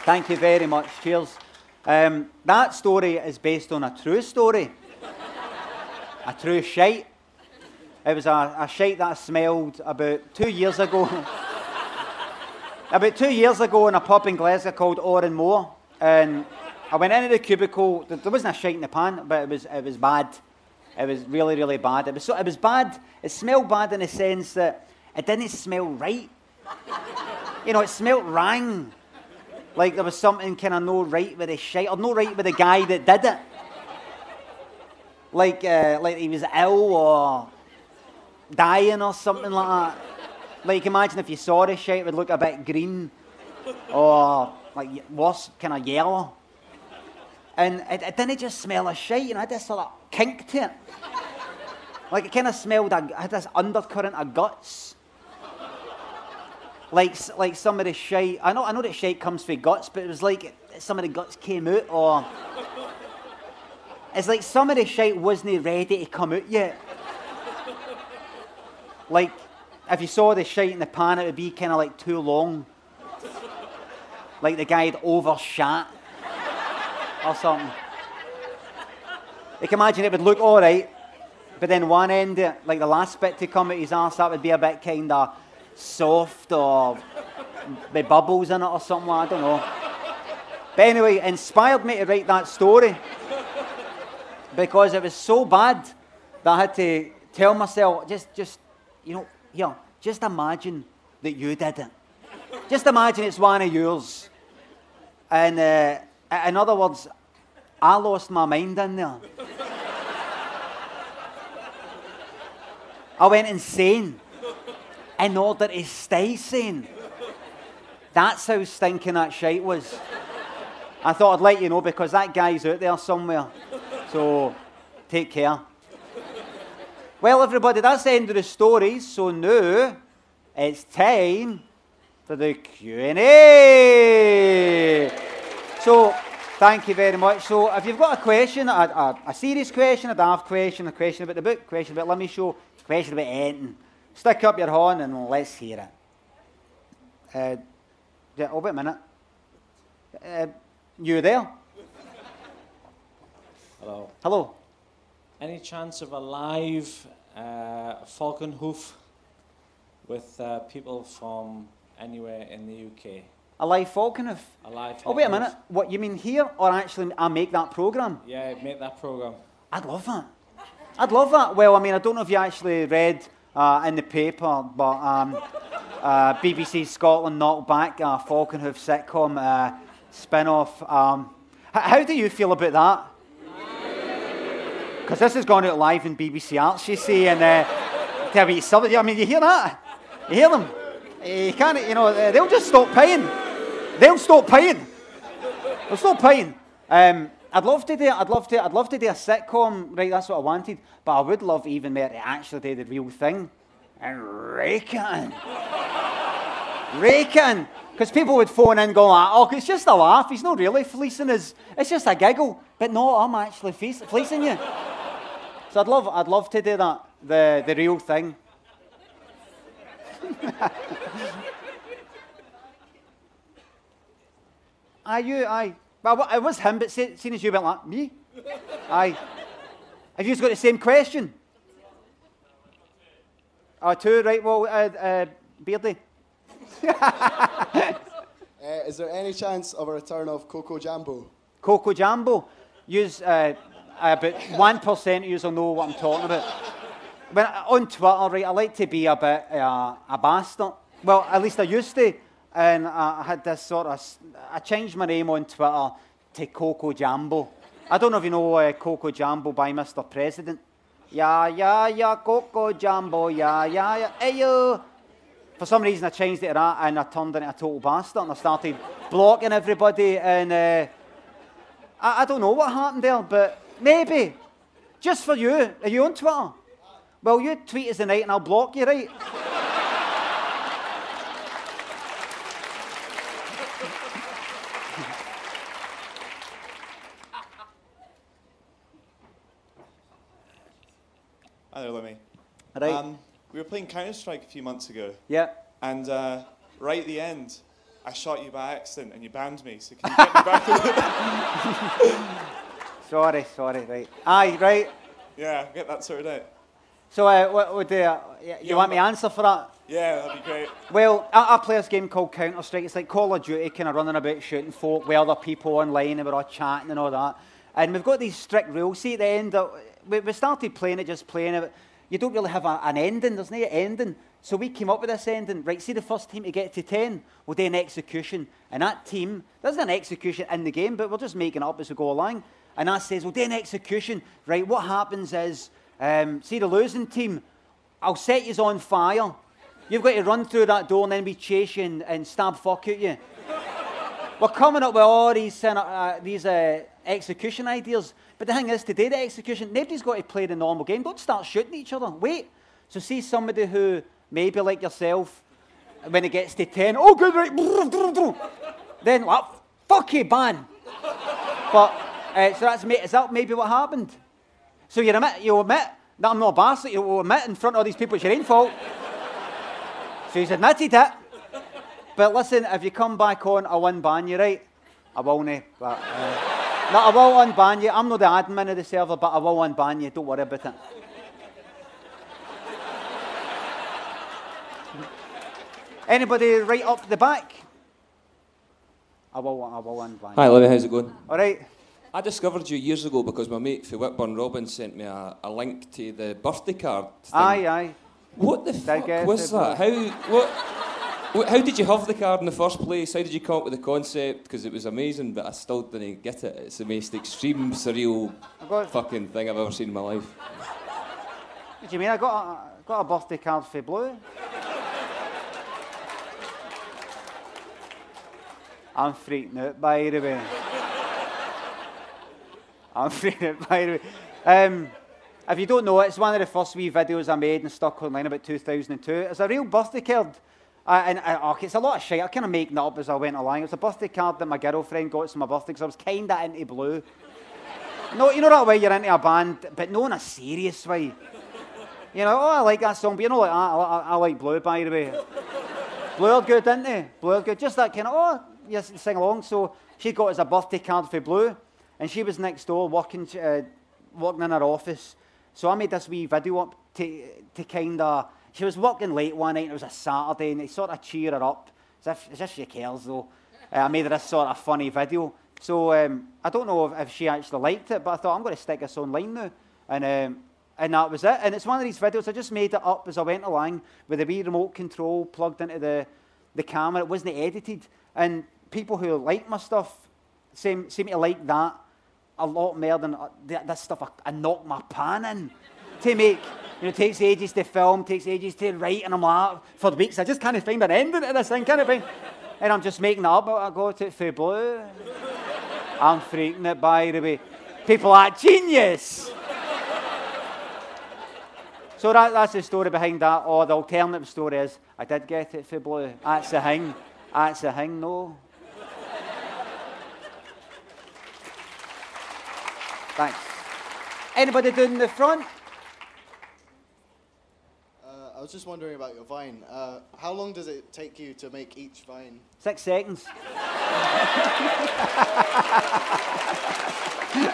Thank you very much. Cheers. Um, that story is based on a true story. a true shite. It was a, a shite that I smelled about two years ago. *laughs* about two years ago in a pub in Glasgow called Òran Mór. And I went into the cubicle. There wasn't a shite in the pan, but it was, it was bad. It was really, really bad. It was, so, it was bad. It smelled bad in the sense that it didn't smell right. you know, it smelled wrong. Like there was something kind of no right with the shite, or no right with the guy that did it. Like, uh, like he was ill or dying or something like that. Like, imagine if you saw the shite, it would look a bit green or like worse, kind of yellow. And it, it, didn't just smell of shite, you know, it had this sort of kink to it. Like, it kind of smelled, it had this undercurrent of guts. Like, like some of the shite, I know, I know that shite comes from guts, but it was like some of the guts came out, or. It's like some of the shite wasn't ready to come out yet. Like, if you saw the shite in the pan, it would be kind of like too long. Like the guy had overshot or something. You can imagine it would look all right, but then one end, like the last bit to come at his arse, that would be a bit kind of soft or with bubbles in it or something. I don't know. But anyway, inspired me to write that story because it was so bad that I had to tell myself, just, just, you know, here, just imagine that you did it. Just imagine it's one of yours. And uh, in other words, I lost my mind in there. I went insane in order to stay sane. That's how stinking that shite was. I thought I'd let you know because that guy's out there somewhere. So take care. Well, everybody, that's the end of the stories. So now it's time for the Q&A. So thank you very much. So if you've got a question, a, a, a serious question, a daft question, a question about the book, question about Limmy's show, question about anything, stick up your horn and let's hear it. Uh, yeah, oh, wait a minute. Uh, you there? Hello. Hello. Any chance of a live uh, Falconhoof with uh, people from anywhere in the UK? A live Falconhoof? A live Oh, wait a minute. What, you mean here or actually I make that programme? Yeah, make that program. I'd love that. I'd love that. Well, I mean, I don't know if you actually read uh, in the paper, but um, *laughs* uh, BBC Scotland knocked back a Falconhoof sitcom uh, spin off. Um, h- how do you feel about that? *laughs* Because this has gone out live in BBC Arts, you see, and uh, tell me something. I mean, you hear that? You hear them? You can't, you know, they'll just stop paying. They'll stop paying. They'll stop paying. Um, I'd love to do. I'd love to. I'd love to do a sitcom. Right, that's what I wanted. But I would love even more to actually do the real thing and rake it in. Because people would phone in going like, oh, it's just a laugh. He's not really fleecing us. It's just a giggle. But no, I'm actually fleecing you. So I'd love, I'd love to do that, the, the real thing. *laughs* Aye, you, aye. Well, it was him, but se- seeing as you went like, me? Aye. Have you got the same question? Oh, two, right, well, uh, uh, Beardy. *laughs* Uh, is there any chance of a return of Coco Jambo? Coco Jambo. Use uh, about 1% of you will know what I'm talking about. When, on Twitter, right, I like to be a bit uh, a bastard. Well, at least I used to. And I had this sort of, I changed my name on Twitter to Coco Jambo. I don't know if you know uh, Coco Jambo by Mr. President. Yeah, yeah, yeah, Coco Jambo, yeah, yeah, yeah, hey yo. For some reason, I changed it to that and I turned into a total bastard and I started blocking everybody. And uh, I, I don't know what happened there, but maybe. Just for you. Are you on Twitter? Well, you tweet us tonight and I'll block you, right? Hi there, Limmy. Right. Um, we were playing Counter Strike a few months ago, yeah. and uh, right at the end, I shot you by accident and you banned me. So can you get me back? *laughs* Sorry, sorry, right. Aye, right. yeah, get that sorted out. So, uh, what would uh, you, you want me to answer for that? Yeah, that'd be great. Well, I, I play this game called Counter Strike. It's like Call of Duty, kind of running about shooting folk with other people online, and we're all chatting and all that. And we've got these strict rules. See, at the end, we, we started playing it, just playing it. You don't really have a, an ending. There's no ending. So we came up with this ending. Right, see the first team to get to 10, we'll do an execution. And that team, there's an execution in the game, but we're just making up as we go along. And that says, we'll an execution. Right, what happens is, um, see the losing team, I'll set you on fire. You've got to run through that door and then we chase you and, and stab fuck at you. We're coming up with all these, uh, these uh, execution ideas. But the thing is, today, the execution, nobody's got to play the normal game. Don't start shooting each other. Wait. So, see somebody who, maybe like yourself, when it gets to 10, oh, good, right. then, like, fuck you, ban. But, uh, so that's, is that maybe what happened? So you admit, you admit that I'm not a bastard. You admit in front of all these people it's your own fault. so he's admitted it. But listen, if you come back on, I'll unban you, right? I will not. But, uh, no, I will unban you. I'm not the admin of the server, but I will unban you. Don't worry about it. Anybody right up the back? I will, I will unban Hi, you. How's it going? All right. I discovered you years ago because my mate for Whitburn Robin sent me a, a link to the birthday card. Thing. Aye, aye. What the I fuck was it that? How what, what? How did you have the card in the first place? How did you come up with the concept? Because it was amazing, but I still didn't get it. It's the most extreme, surreal, fucking thing I've ever seen in my life. what do you mean? I got a, got a birthday card for Blue. I'm freaking out, by the way. I'm *laughs* freaking out, by the way. Um, if you don't know, it's one of the first wee videos I made and stuck online about 2002. It's a real birthday card. And okay, it's a lot of shit. I kind of making it up as I went along. It was a birthday card that my girlfriend got for my birthday because I was kind of into blue. No, you know that way you're into a band, but not in a serious way. You know, oh, I like that song, but you know, like, I, I, I like Blue, by the way. Blue are good, didn't they? Blue are good. Just that kind of, oh, yes, sing along. So she got us a birthday card for Blue, and she was next door working, uh, working in her office. So I made this wee video up to, to kind of, she was working late one night, and it was a Saturday, and they sort of cheer her up, as if, as if she cares, though. Uh, I made her this sort of funny video. So um, I don't know if, if she actually liked it, but I thought I'm going to stick this online now. And, um, and that was it. And it's one of these videos, I just made it up as I went along with a wee remote control plugged into the, the camera. It wasn't edited. And people who like my stuff seem, seem to like that a lot more than uh, this stuff I, I knock my pan in to make. You know, it takes ages to film, takes ages to write, and I'm like, for weeks, I just can't find an ending to this thing, of thing. And I'm just making it up, but I go to it for blue. I'm freaking it, by the way. People are genius. So that, that's the story behind that. Or the alternative story is, I did get it for blue. That's the thing. That's the thing, no. Thanks. Anybody down the front? I was just wondering about your vine. Uh, how long does it take you to make each vine? Six seconds. *laughs*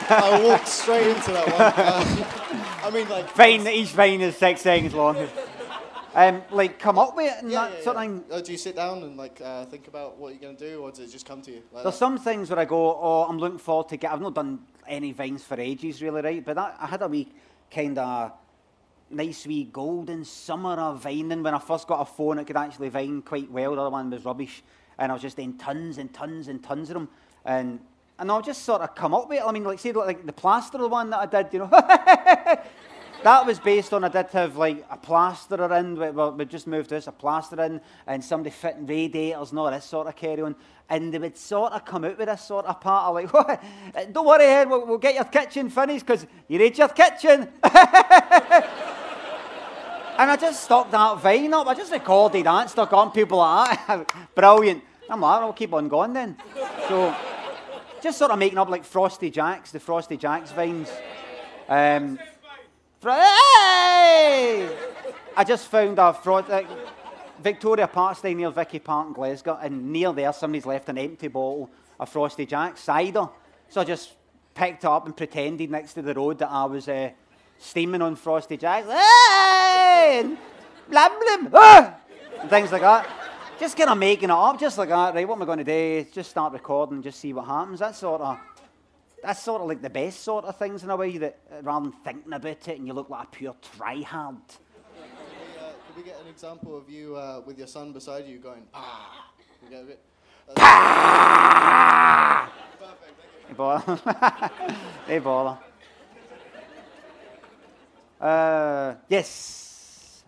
I walked straight into that one. Uh, *laughs* I mean, like. Fine, each vine is six seconds long. Um, like, come up with it and Yeah, that yeah, sort of thing. Uh, do you sit down and like uh, think about what you're gonna do, or does it just come to you? Like There's that? some things where I go, oh, I'm looking forward to get. I've not done any vines for ages, really, right? But that, I had a wee kind of nice wee golden summer of vining when I first got a phone it could actually vine quite well. The other one was rubbish, and I was just doing tons and tons and tons of them, and and I'll just sort of come up with it. I mean, like say like the plaster one that I did, you know. *laughs* That was based on I did have like a plasterer in. We, we just moved this, a plaster in, and somebody fitting radiators and all this sort of carry on. And they would sort of come out with this sort of part of like, *laughs* what? Don't worry, Ed, we'll, we'll get your kitchen finished because you need your kitchen. *laughs* and I just stuck that vine up. I just recorded that, stuck on people like that. *laughs* Brilliant. I'm like, I'll keep on going then. So, just sort of making up like Frosty Jacks, the Frosty Jacks vines. Um, Fro- Hey! I just found a fraud. Uh, Victoria Park stay near Vicky Park in Glasgow, and near there somebody's left an empty bottle of Frosty Jack cider. So I just picked it up and pretended next to the road that I was uh, steaming on Frosty Jack. Hey! Blam blam! Ah! And things like that. Just kind of making it up, just like that. Right, what am I going to do? Just start recording just see what happens. That's sort of that's sort of like the best sort of things in a way that uh, rather than thinking about it and you look like a pure tryhard. Uh, can we get an example of you uh, with your son beside you going, ah? We get a bit? Hey, bother. *laughs* hey, bother. Uh, yes.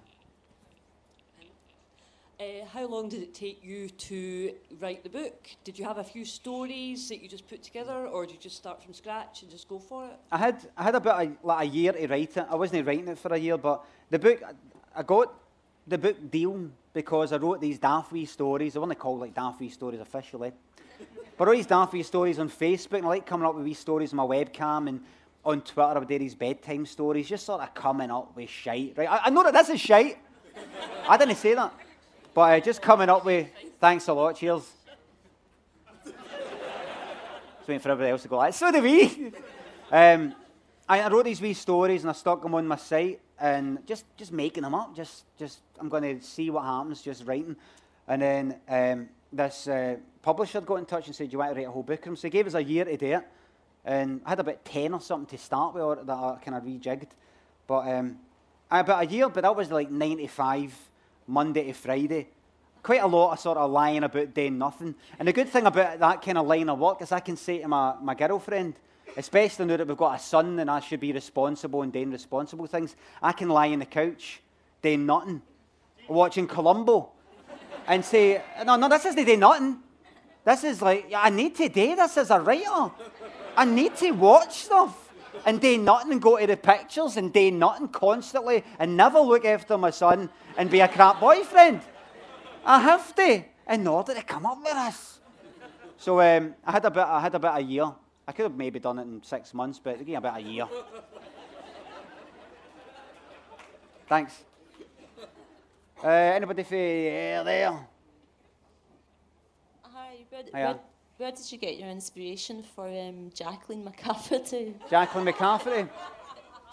Uh, how long did it take you to write the book? Did you have a few stories that you just put together, or did you just start from scratch and just go for it? I had I had about a, like a year to write it. I wasn't writing it for a year, but the book I got the book deal because I wrote these wee stories. I want to call like wee stories officially, but all these wee stories on Facebook. And I like coming up with these stories on my webcam and on Twitter. Do these bedtime stories, just sort of coming up with shite. Right? I, I know that this is shite. I didn't say that, but uh, just coming up with thanks a lot. Cheers. Just waiting for everybody else to go like, so do we. Um, I, I wrote these wee stories and I stuck them on my site and just, just making them up. Just, just I'm going to see what happens, just writing. And then um, this uh, publisher got in touch and said, "Do you want to write a whole book?" 'em?" So he gave us a year to do it, and I had about ten or something to start with, or that I kind of rejigged. But um, about a year, but that was like 95, Monday to Friday. Quite a lot of sort of lying about doing nothing. And the good thing about that kind of line of work is I can say to my, my girlfriend, especially now that we've got a son and I should be responsible and doing responsible things, I can lie on the couch doing nothing, watching Columbo, and say, no, no, this isn't doing nothing. This is like, I need to do this as a writer. I need to watch stuff and do nothing and go to the pictures and do nothing constantly and never look after my son and be a crap boyfriend. I have to in order to come up with this. So um, I had a bit. I had about a year. I could have maybe done it in six months, but again, about a year. Thanks. Uh, anybody for yeah, there? Hi, Hiya. Where did you get your inspiration for um, Jacqueline McCafferty? *laughs* Jacqueline McCafferty.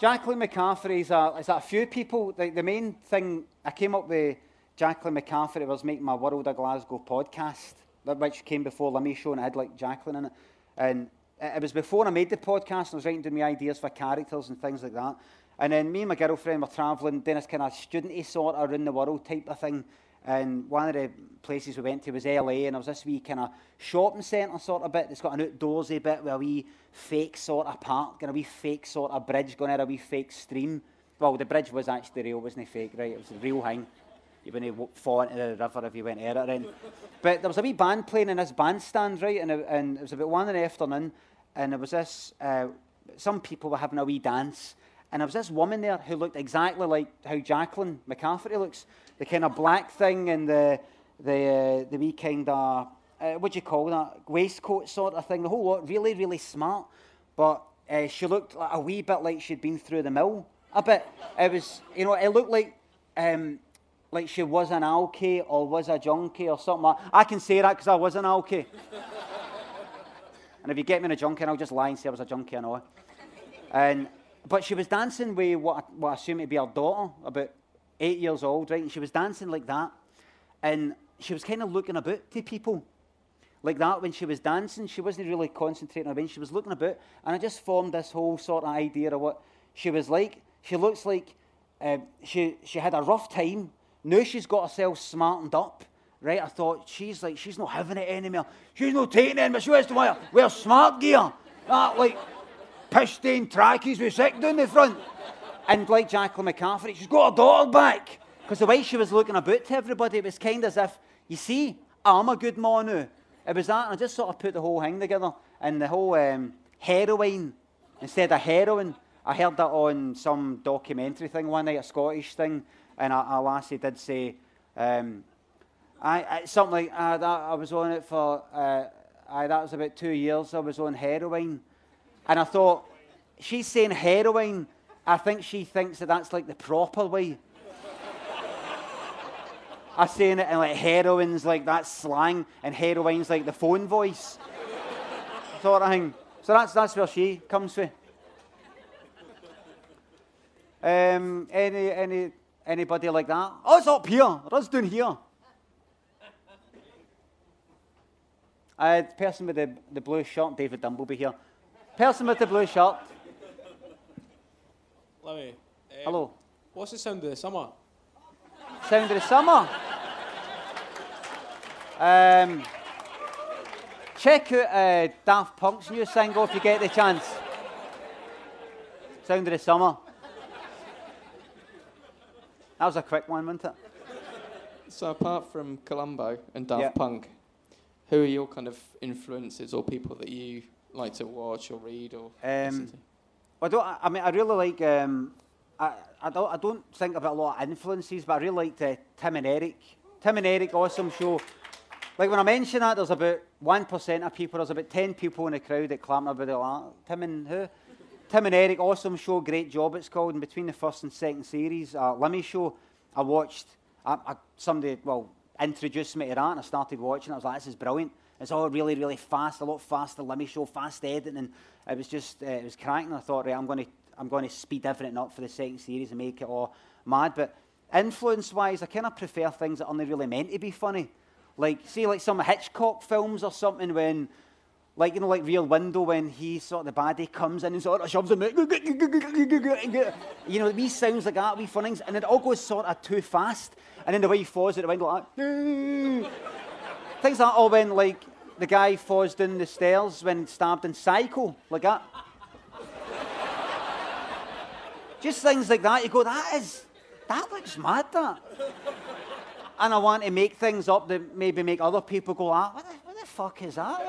Jacqueline McCafferty is a, is a few people. The, the main thing I came up with Jacqueline McCafferty was making my World of Glasgow podcast, which came before Limmy Show and I had like Jacqueline in it. And it was before I made the podcast and I was writing down my ideas for characters and things like that. And then me and my girlfriend were travelling, doing this kind of studenty sort of around the world type of thing. And one of the places we went to was LA, and there was this wee kind of shopping centre sort of bit that's got an outdoorsy bit with a wee fake sort of park and a wee fake sort of bridge going out a wee fake stream. Well, the bridge was actually real, wasn't it fake, right? It was a real thing. You wouldn't fall into the river if you went there it. But there was a wee band playing in this bandstand, right? And, and it was about one in the afternoon, and there was this, uh, some people were having a wee dance, and there was this woman there who looked exactly like how Jacqueline McCafferty looks. The kind of black thing and the, the, uh, the wee kind of, uh, what do you call that, waistcoat sort of thing. The whole lot, really, really smart. But uh, she looked like a wee bit like she'd been through the mill. A bit. It was, you know, it looked like um, like she was an alky or was a junkie or something. I can say that because I was an alky. *laughs* and if you get me in a junkie, I'll just lie and say I was a junkie, I know. And, but she was dancing with what, I- what I assume to be her daughter, about eight years old, right? And she was dancing like that. And she was kind of looking about to people like that when she was dancing. She wasn't really concentrating on when she was looking about. And I just formed this whole sort of idea of what she was like. She looks like uh, she, she had a rough time. Now she's got herself smartened up. Right, I thought she's like she's not having it anymore. She's not taking it anymore. She has to wear, wear smart gear, ah, like pish stained trackies with sick down the front. And like Jacqueline McCafferty, she's got her daughter back. Because the way she was looking about to everybody, it was kind of as if, you see, I'm a good man now. It was that, and I just sort of put the whole thing together. And the whole um, heroine instead of heroin. I heard that on some documentary thing one night, a Scottish thing, and a, a lassie did say, um, I, I, something like, uh, that, I was on it for, uh, I, that was about two years, I was on heroin. And I thought, she's saying heroin, I think she thinks that that's like the proper way. I'm saying it and like heroin's like that slang and heroine's like the phone voice. sort of thing. So that's that's where she comes from. Um, any any anybody like that? Oh, it's up here. It's down here. Uh, the person with the, the blue shirt, David Dumbleby here. Person with the blue shirt. Louis, uh, Hello. What's the sound of the summer? Sound of the summer. Um, check out uh, Daft Punk's new single if you get the chance. Sound of the summer. That was a quick one, wasn't it? So apart from Columbo and Daft Yeah. Punk, who are your kind of influences or people that you like to watch or read or listen Um, to? I don't. I mean, I really like. Um, I, I don't. I don't think about a lot of influences, but I really liked uh, Tim and Eric. Tim and Eric, awesome show. Like when I mention that, there's about one percent of people. There's about ten people in the crowd that clap about it. Like, Tim and who? Tim and Eric, awesome show, great job. It's called. And between the first and second series, uh, Limmy show, I watched. I, I, somebody well introduced me to that, and I started watching. it. I was like, this is brilliant. It's all really, really fast, a lot faster. Limmy's show, fast editing, it was just, uh, it was cracking. I thought, right, I'm going to, I'm going to speed everything up for the second series and make it all mad. But influence-wise, I kind of prefer things that aren't really meant to be funny. Like, see, like some Hitchcock films or something when, like, you know, like Rear Window when he sort of the baddie comes in and sort of shoves him. You know, these sounds like that, wee funnings, and it all goes sort of too fast. And then the way he falls out the window like. Things like that, or when, like, the guy falls down the stairs when stabbed in Psycho, like that. Just things like that. You go, that is, that looks mad, that. And I want to make things up that maybe make other people go, ah, what the, what the fuck is that?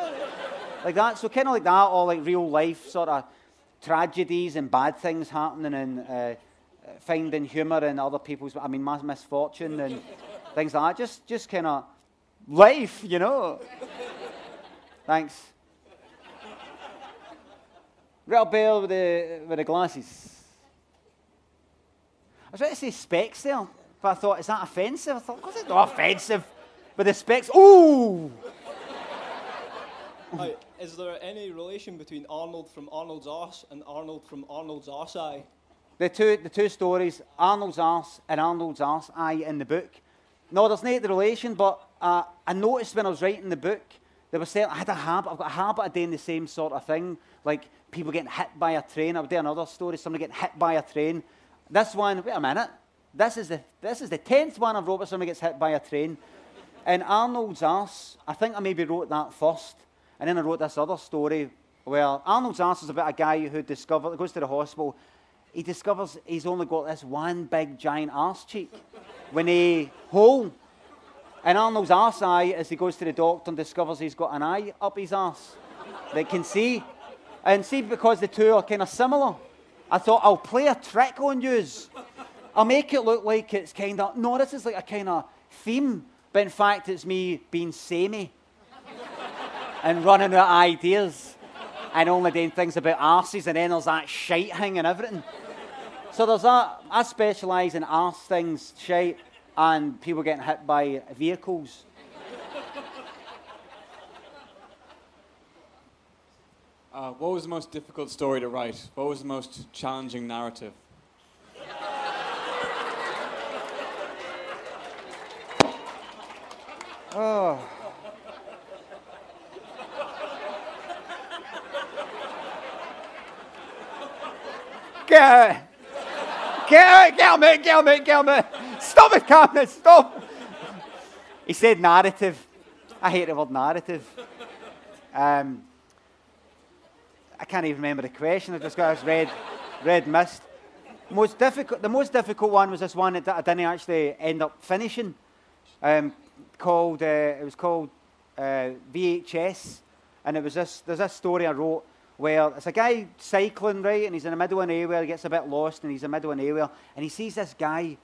like that. So kind of like that, or like real life sort of tragedies and bad things happening and uh, finding humour in other people's, I mean, misfortune and things like that. Just, just kind of life, you know. Thanks. Little Bear with the, with the glasses. I was about to say specs there, but I thought, is that offensive? I thought, of course it's not offensive. But the specs, ooh! Hi, is there any relation between Arnold from Arnold's arse and Arnold from Arnold's arse eye? The two, the two stories, Arnold's arse and Arnold's arse eye in the book. No, there's not the relation, but uh, I noticed when I was writing the book, there was certain, I had a habit, I've got a habit of doing the same sort of thing, like people getting hit by a train. I would do another story, somebody getting hit by a train. This one, wait a minute, this is the, this is the tenth one I've wrote where somebody gets hit by a train. And Arnold's arse, I think I maybe wrote that first, and then I wrote this other story where Arnold's arse is about a guy who discovers, goes to the hospital, he discovers he's only got this one big giant arse cheek when he hole. And Arnold's arse eye, as he goes to the doctor and discovers he's got an eye up his arse that can see. And see, because the two are kind of similar, I thought I'll play a trick on yous. I'll make it look like it's kind of, no, this is like a kind of theme, but in fact, it's me being samey and running out ideas and only doing things about arses, and then there's that shite thing and everything. So there's that. I specialise in arse things, shite, and people getting hit by vehicles. Uh, what was the most difficult story to write? What was the most challenging narrative? Oh. Get out! Get out! Get out, mate! Get out, mate! Get out, mate! Stop it, Cameron! Stop! He said narrative. I hate the word narrative. Um, I can't even remember the question. I just got this red, red mist. Most difficult, the most difficult one was this one that I didn't actually end up finishing. Um, called, uh, it was called uh, VHS, and it was this. There's this story I wrote where it's a guy cycling right, and he's in the middle of nowhere. He gets a bit lost, and he's in the middle of nowhere, and he sees this guy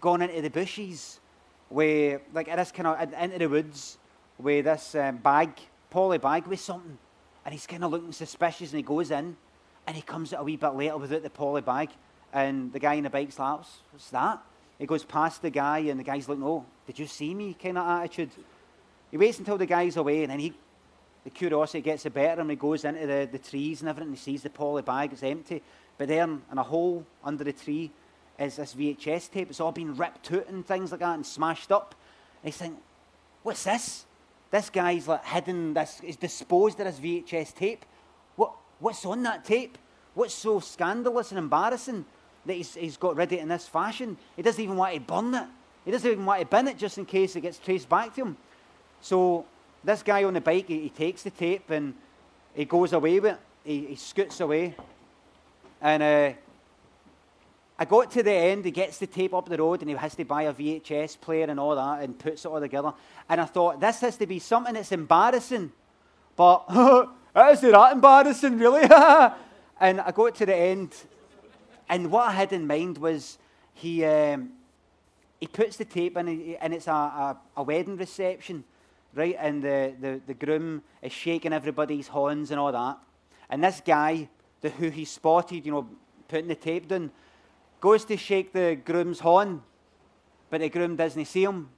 going into the bushes, where like this kind of into the woods, with this um, bag, poly bag with something, and he's kind of looking suspicious, and he goes in, and he comes out a wee bit later without the poly bag, and the guy in the bike's like, "What's- "What's that?" He goes past the guy, and the guy's like, "Oh, did you see me?" Kind of attitude. He waits until the guy's away, and then he, the curiosity gets the better him. He goes into the, the trees and everything. He sees the poly bag; it's empty. But then, in a hole under the tree, is this VHS tape. It's all been ripped out and things like that, and smashed up. And he's thinking, "What's this?" This guy's like hidden this. He's disposed of this VHS tape. What? What's on that tape? What's so scandalous and embarrassing that he's, he's got rid of it in this fashion? He doesn't even want to burn it. He doesn't even want to bin it just in case it gets traced back to him. So this guy on the bike, he, he takes the tape and he goes away with it. He, he scoots away. And uh, I got to the end, he gets the tape up the road and he has to buy a VHS player and all that and puts it all together. And I thought, this has to be something that's embarrassing. But, *laughs* is that embarrassing, really? *laughs* and I got to the end, and what I had in mind was he, um, he puts the tape in, and it's a, a, a wedding reception, right? And the, the, the groom is shaking everybody's horns and all that. And this guy, the, who he spotted, you know, putting the tape down, goes to shake the groom's horn, but the groom doesn't see him,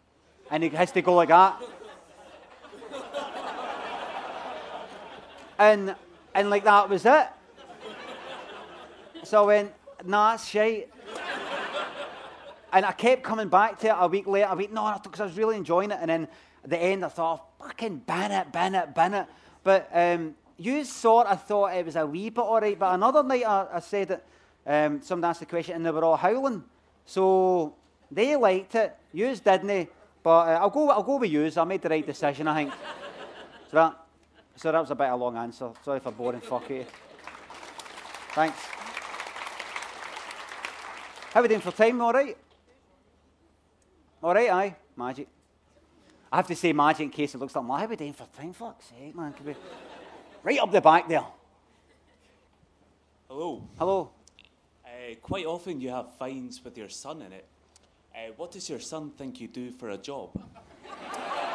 and he has to go like that. and, and like that was it. So I went, nah, that's shite. And I kept coming back to it a week later. A week, no, because I was really enjoying it. And then at the end, I thought, fucking ban it, ban it, ban it. But um, you sort of thought it was a wee bit all right. But another night, I, I said that um, somebody asked the question, and they were all howling. So they liked it. Yous didn't. They? But uh, I'll go. I'll go with yous. I made the right decision, I think. *laughs* so that, so that was a bit of a long answer. Sorry for boring fuck you. Thanks. How are we doing for time? All right. All right, aye, magic. I have to say magic in case it looks like, how are we doing for time? Fuck's sake, man. Could we... Right up the back there. Hello. Hello. Uh, quite often you have Vines with your son in it. Uh, what does your son think you do for a job?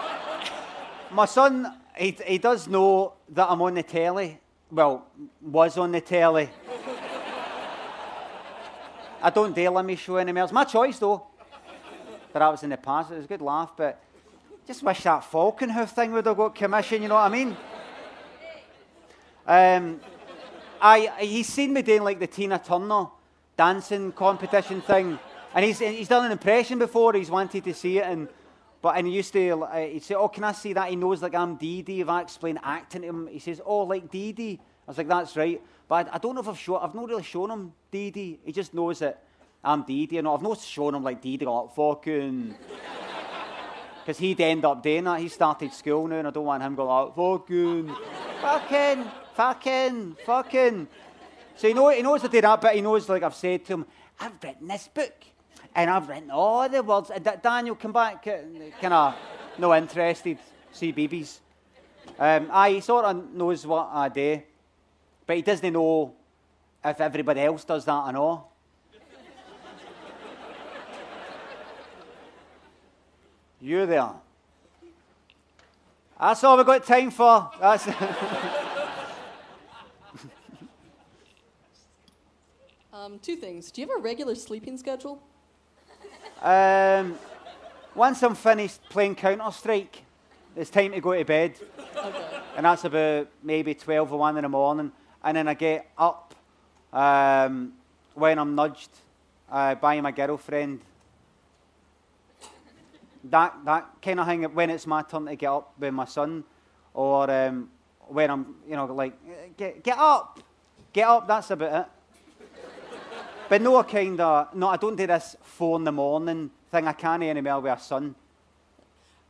*laughs* My son, he, he does know that I'm on the telly. Well, was on the telly. *laughs* I don't dare Limmy's Show any more. It's my choice, though. But that was in the past. It was a good laugh, but just wish that Falconhoof thing would have got commission, you know what I mean? Um, I, he's seen me doing like the Tina Turner dancing competition thing. And he's, he's done an impression before, he's wanted to see it. And, but, and he used to, uh, he'd say, Oh, can I see that? He knows like I'm Dee Dee. If I explain acting to him, he says, Oh, like Dee Dee. I was like, That's right. But I, I don't know if I've shown, I've not really shown him Dee Dee. He just knows that I'm Dee Dee. And I've not shown him like Dee Dee, like fucking. Because he'd end up doing that. He started school now, and I don't want him going like, fucking, fucking, fucking, fucking. So he, know, he knows to do that, but he knows, like I've said to him, I've written this book, and I've written all the words. And Da- Daniel, come back, kind of no interested, see BBs. Um, aye, he sort of knows what I do, but he doesn't know if everybody else does that or not. You there. That's all we've got time for. That's *laughs* Um, two things. Do you have a regular sleeping schedule? um, once I'm finished playing Counter Strike, it's time to go to bed. And that's about maybe 12 or 1 in the morning. And then I get up um, when I'm nudged uh, by my girlfriend. That, that kind of thing, when it's my turn to get up with my son, or um, when I'm, you know, like, get, get up, get up, that's about it. But no kind of, no, I don't do this four in the morning thing. I can't anymore with a son.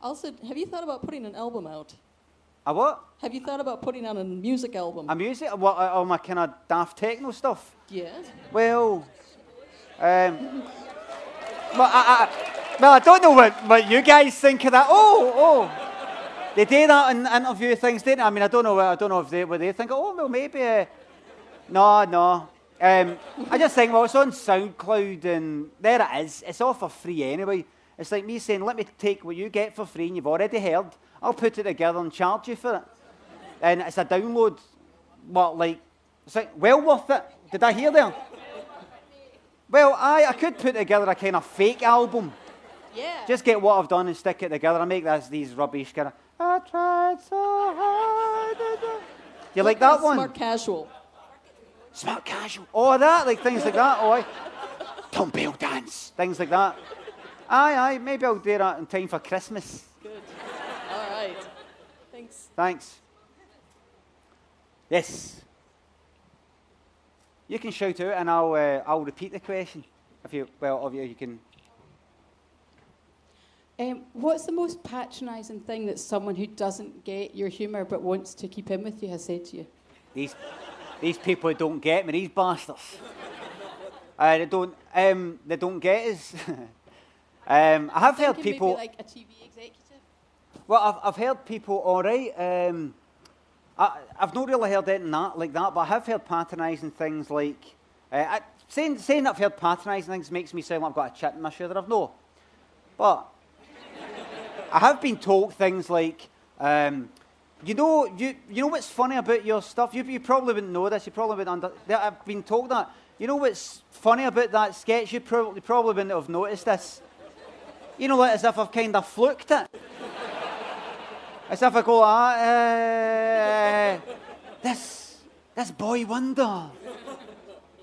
Also, have you thought about putting an album out? A what? Have you thought about putting out a music album? A music? What, uh, all my kind of daft techno stuff? Yes. Well, um, well, I, I, well, I don't know what, what you guys think of that. Oh, oh, they do that in interview things, didn't they? I mean, I don't know. I don't know if they what they think. Oh, well, maybe. Uh, no, no. Um, I just think, well, it's on SoundCloud, and there it is. It's all for free anyway. It's like me saying, let me take what you get for free, and you've already heard. I'll put it together and charge you for it. And it's a download. What, like, it's like well worth it. Did I hear there? Well, I, I could put together a kind of fake album. Yeah. Just get what I've done and stick it together. I make this, these rubbish kind of. I tried so hard. Do you like that one? Smart casual. Smart casual. Oh, that, like things like that. Oh, I. Dumbbell dance. Things like that. Aye, aye. Maybe I'll do that in time for Christmas. Good. All right. Thanks. Thanks. Yes. You can shout out, and I'll uh, I'll repeat the question. If you well, of you, you can. Um, what's the most patronising thing that someone who doesn't get your humour but wants to keep in with you has said to you? These these people don't get me. These bastards. uh, they don't. Um, they don't get us. *laughs* um, I have heard people. Like a TV executive. Well, I've, I've heard people, all right. Um, I, I've not really heard anything that, like that, but I have heard patronising things like. Uh, I, saying, saying that I've heard patronising things makes me sound like I've got a chip in my shoulder. I've no. But I have been told things like, um, you know, you, you know what's funny about your stuff? You, you probably wouldn't know this. You probably wouldn't under. I've been told that. You know what's funny about that sketch? You probably, probably wouldn't have noticed this. You know, like as if I've kind of fluked it. As if I go, ah, uh, this, this boy wonder.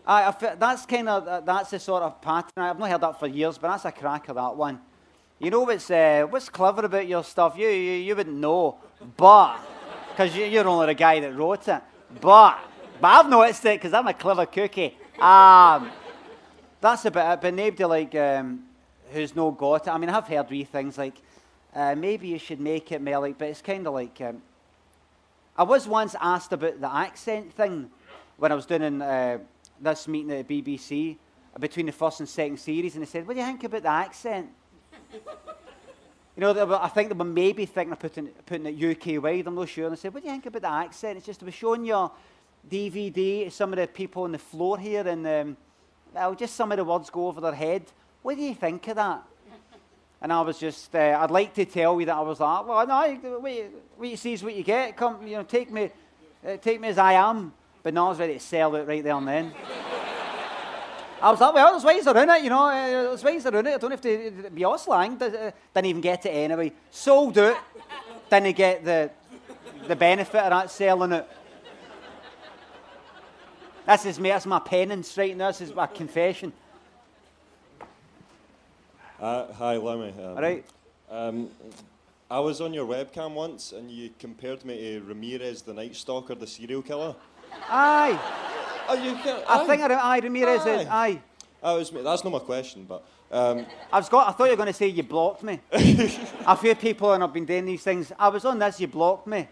I, I that's kind of that's the sort of pattern. I've not heard that for years, but that's a crack of that one. You know what's uh, what's clever about your stuff? You you, you wouldn't know, but because you, you're only the guy that wrote it. But but I've noticed it because I'm a clever cookie. Um, that's about it. But nobody like um, who's no got it. I mean, I've heard wee things like uh, maybe you should make it more like, but it's kind of like. Um, I was once asked about the accent thing when I was doing uh, this meeting at the BBC between the first and second series, and they said, "What do you think about the accent?" You know, I think they were maybe thinking of putting, putting it UK wide. I'm not sure. And I said, "What do you think about the accent?" It's just we showing your DVD. Some of the people on the floor here, and um, well, just some of the words go over their head. What do you think of that? And I was just, uh, I'd like to tell you that I was like, well, no, what you, what you see is what you get. Come, you know, take me, uh, take me as I am. But no, I was ready to sell it right there and then. I was like, well, there's ways around it, you know, uh, there's ways around it. I don't have to be all slang. Did- Didn't even get it anyway. Sold it. Didn't get the, the benefit of that selling it. This is me, that's my penance right now. This is my confession. Uh, hi, Limmy. Um, Right. Um, I was on your webcam once, and you compared me to Ramirez, the Night Stalker, the serial killer. Aye. Oh, you can, I think I, aye, Ramirez is, aye. Was, that's not my question, but um, I was got. I thought you were going to say you blocked me. *laughs* a few people and I've been doing these things. I was on this. You blocked me.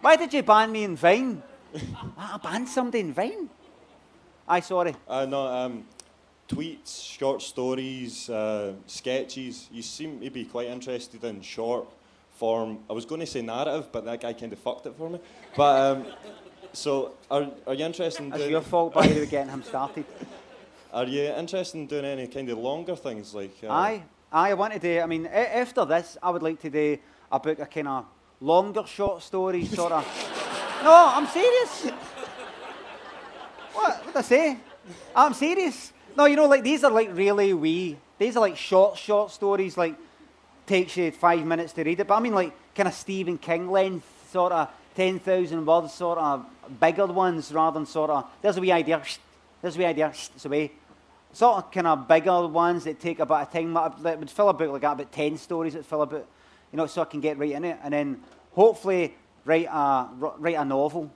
Why did you ban me in Vine? *laughs* I banned somebody in Vine. Aye, sorry. I know um, tweets, short stories, uh, sketches. You seem to be quite interested in short form. I was going to say narrative, but that guy kind of fucked it for me. But um, so, are, are you interested in That's doing? your fault, by the way, getting him started. *laughs* Are you interested in doing any kind of longer things like? Uh, Aye, aye. I want to do. I mean, after this, I would like to do a book, a kind of longer short story, sort of. *laughs* no, I'm serious. what? What did I say? I'm serious. No, you know, like these are like really wee. These are like short, short stories, like takes you five minutes to read it. But I mean, like, kind of Stephen King length, sort of 10,000 words, sort of bigger ones rather than sort of, there's a wee idea, there's a wee idea, it's away. Sort of kind of bigger ones that take a bit of time. That would fill a book like that, about 10 stories that fill a book, you know, so I can get right in it. And then hopefully write a, write a novel.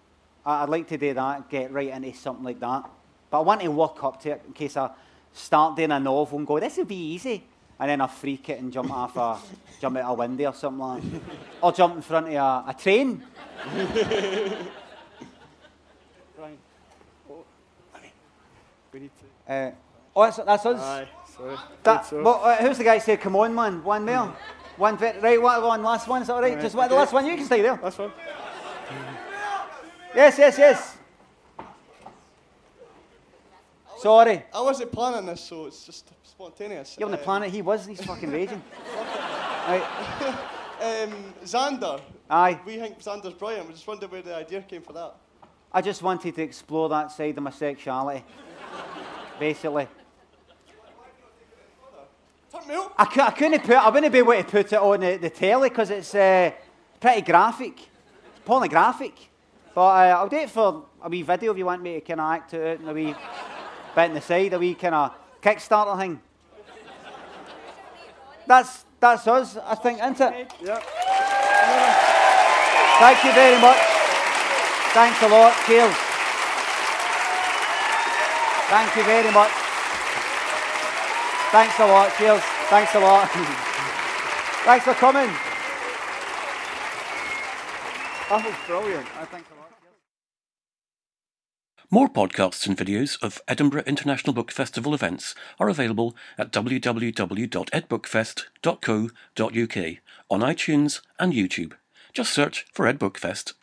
I'd like to do that, get right into something like that. But I want to work up to it in case I start doing a novel and go, this will be easy. And then I freak it and jump off a, jump out a window or something like that. Or jump in front of a, a train. *laughs* Right. Oh, we need to. Uh, oh, that's, that's us. Aye, sorry. That, so. well, uh, who's the guy who said, come on, man, one more? One bit, right, what, one, last one, is that all right? Right, Just what, the last one, you can stay there. Last one. Yes, yes, yes. Sorry. I wasn't planning this, so it's just spontaneous. You're on the Um, planet, he was, he's fucking raging. *laughs* *laughs* right. Um, Xander. Aye. We think Xander's brilliant. We just wondered where the idea came for that. I just wanted to explore that side of my sexuality. Basically. Me up. I, couldn't put, I wouldn't be able to put it on the, the telly because it's uh, pretty graphic. It's pornographic. But uh, I'll do it for a wee video if you want me to kind of act to it and a wee bit in the side, a wee kind of Kickstarter thing. That's, that's us, I think, isn't it? Yeah. Thank you very much. Thanks a lot. Cheers. Thank you very much. Thanks a lot. Cheers. Thanks a lot. *laughs* Thanks for coming. That was brilliant. I think a lot. More podcasts and videos of Edinburgh International Book Festival events are available at www.edbookfest.co.uk on iTunes and YouTube. Just search for Ed Book Fest.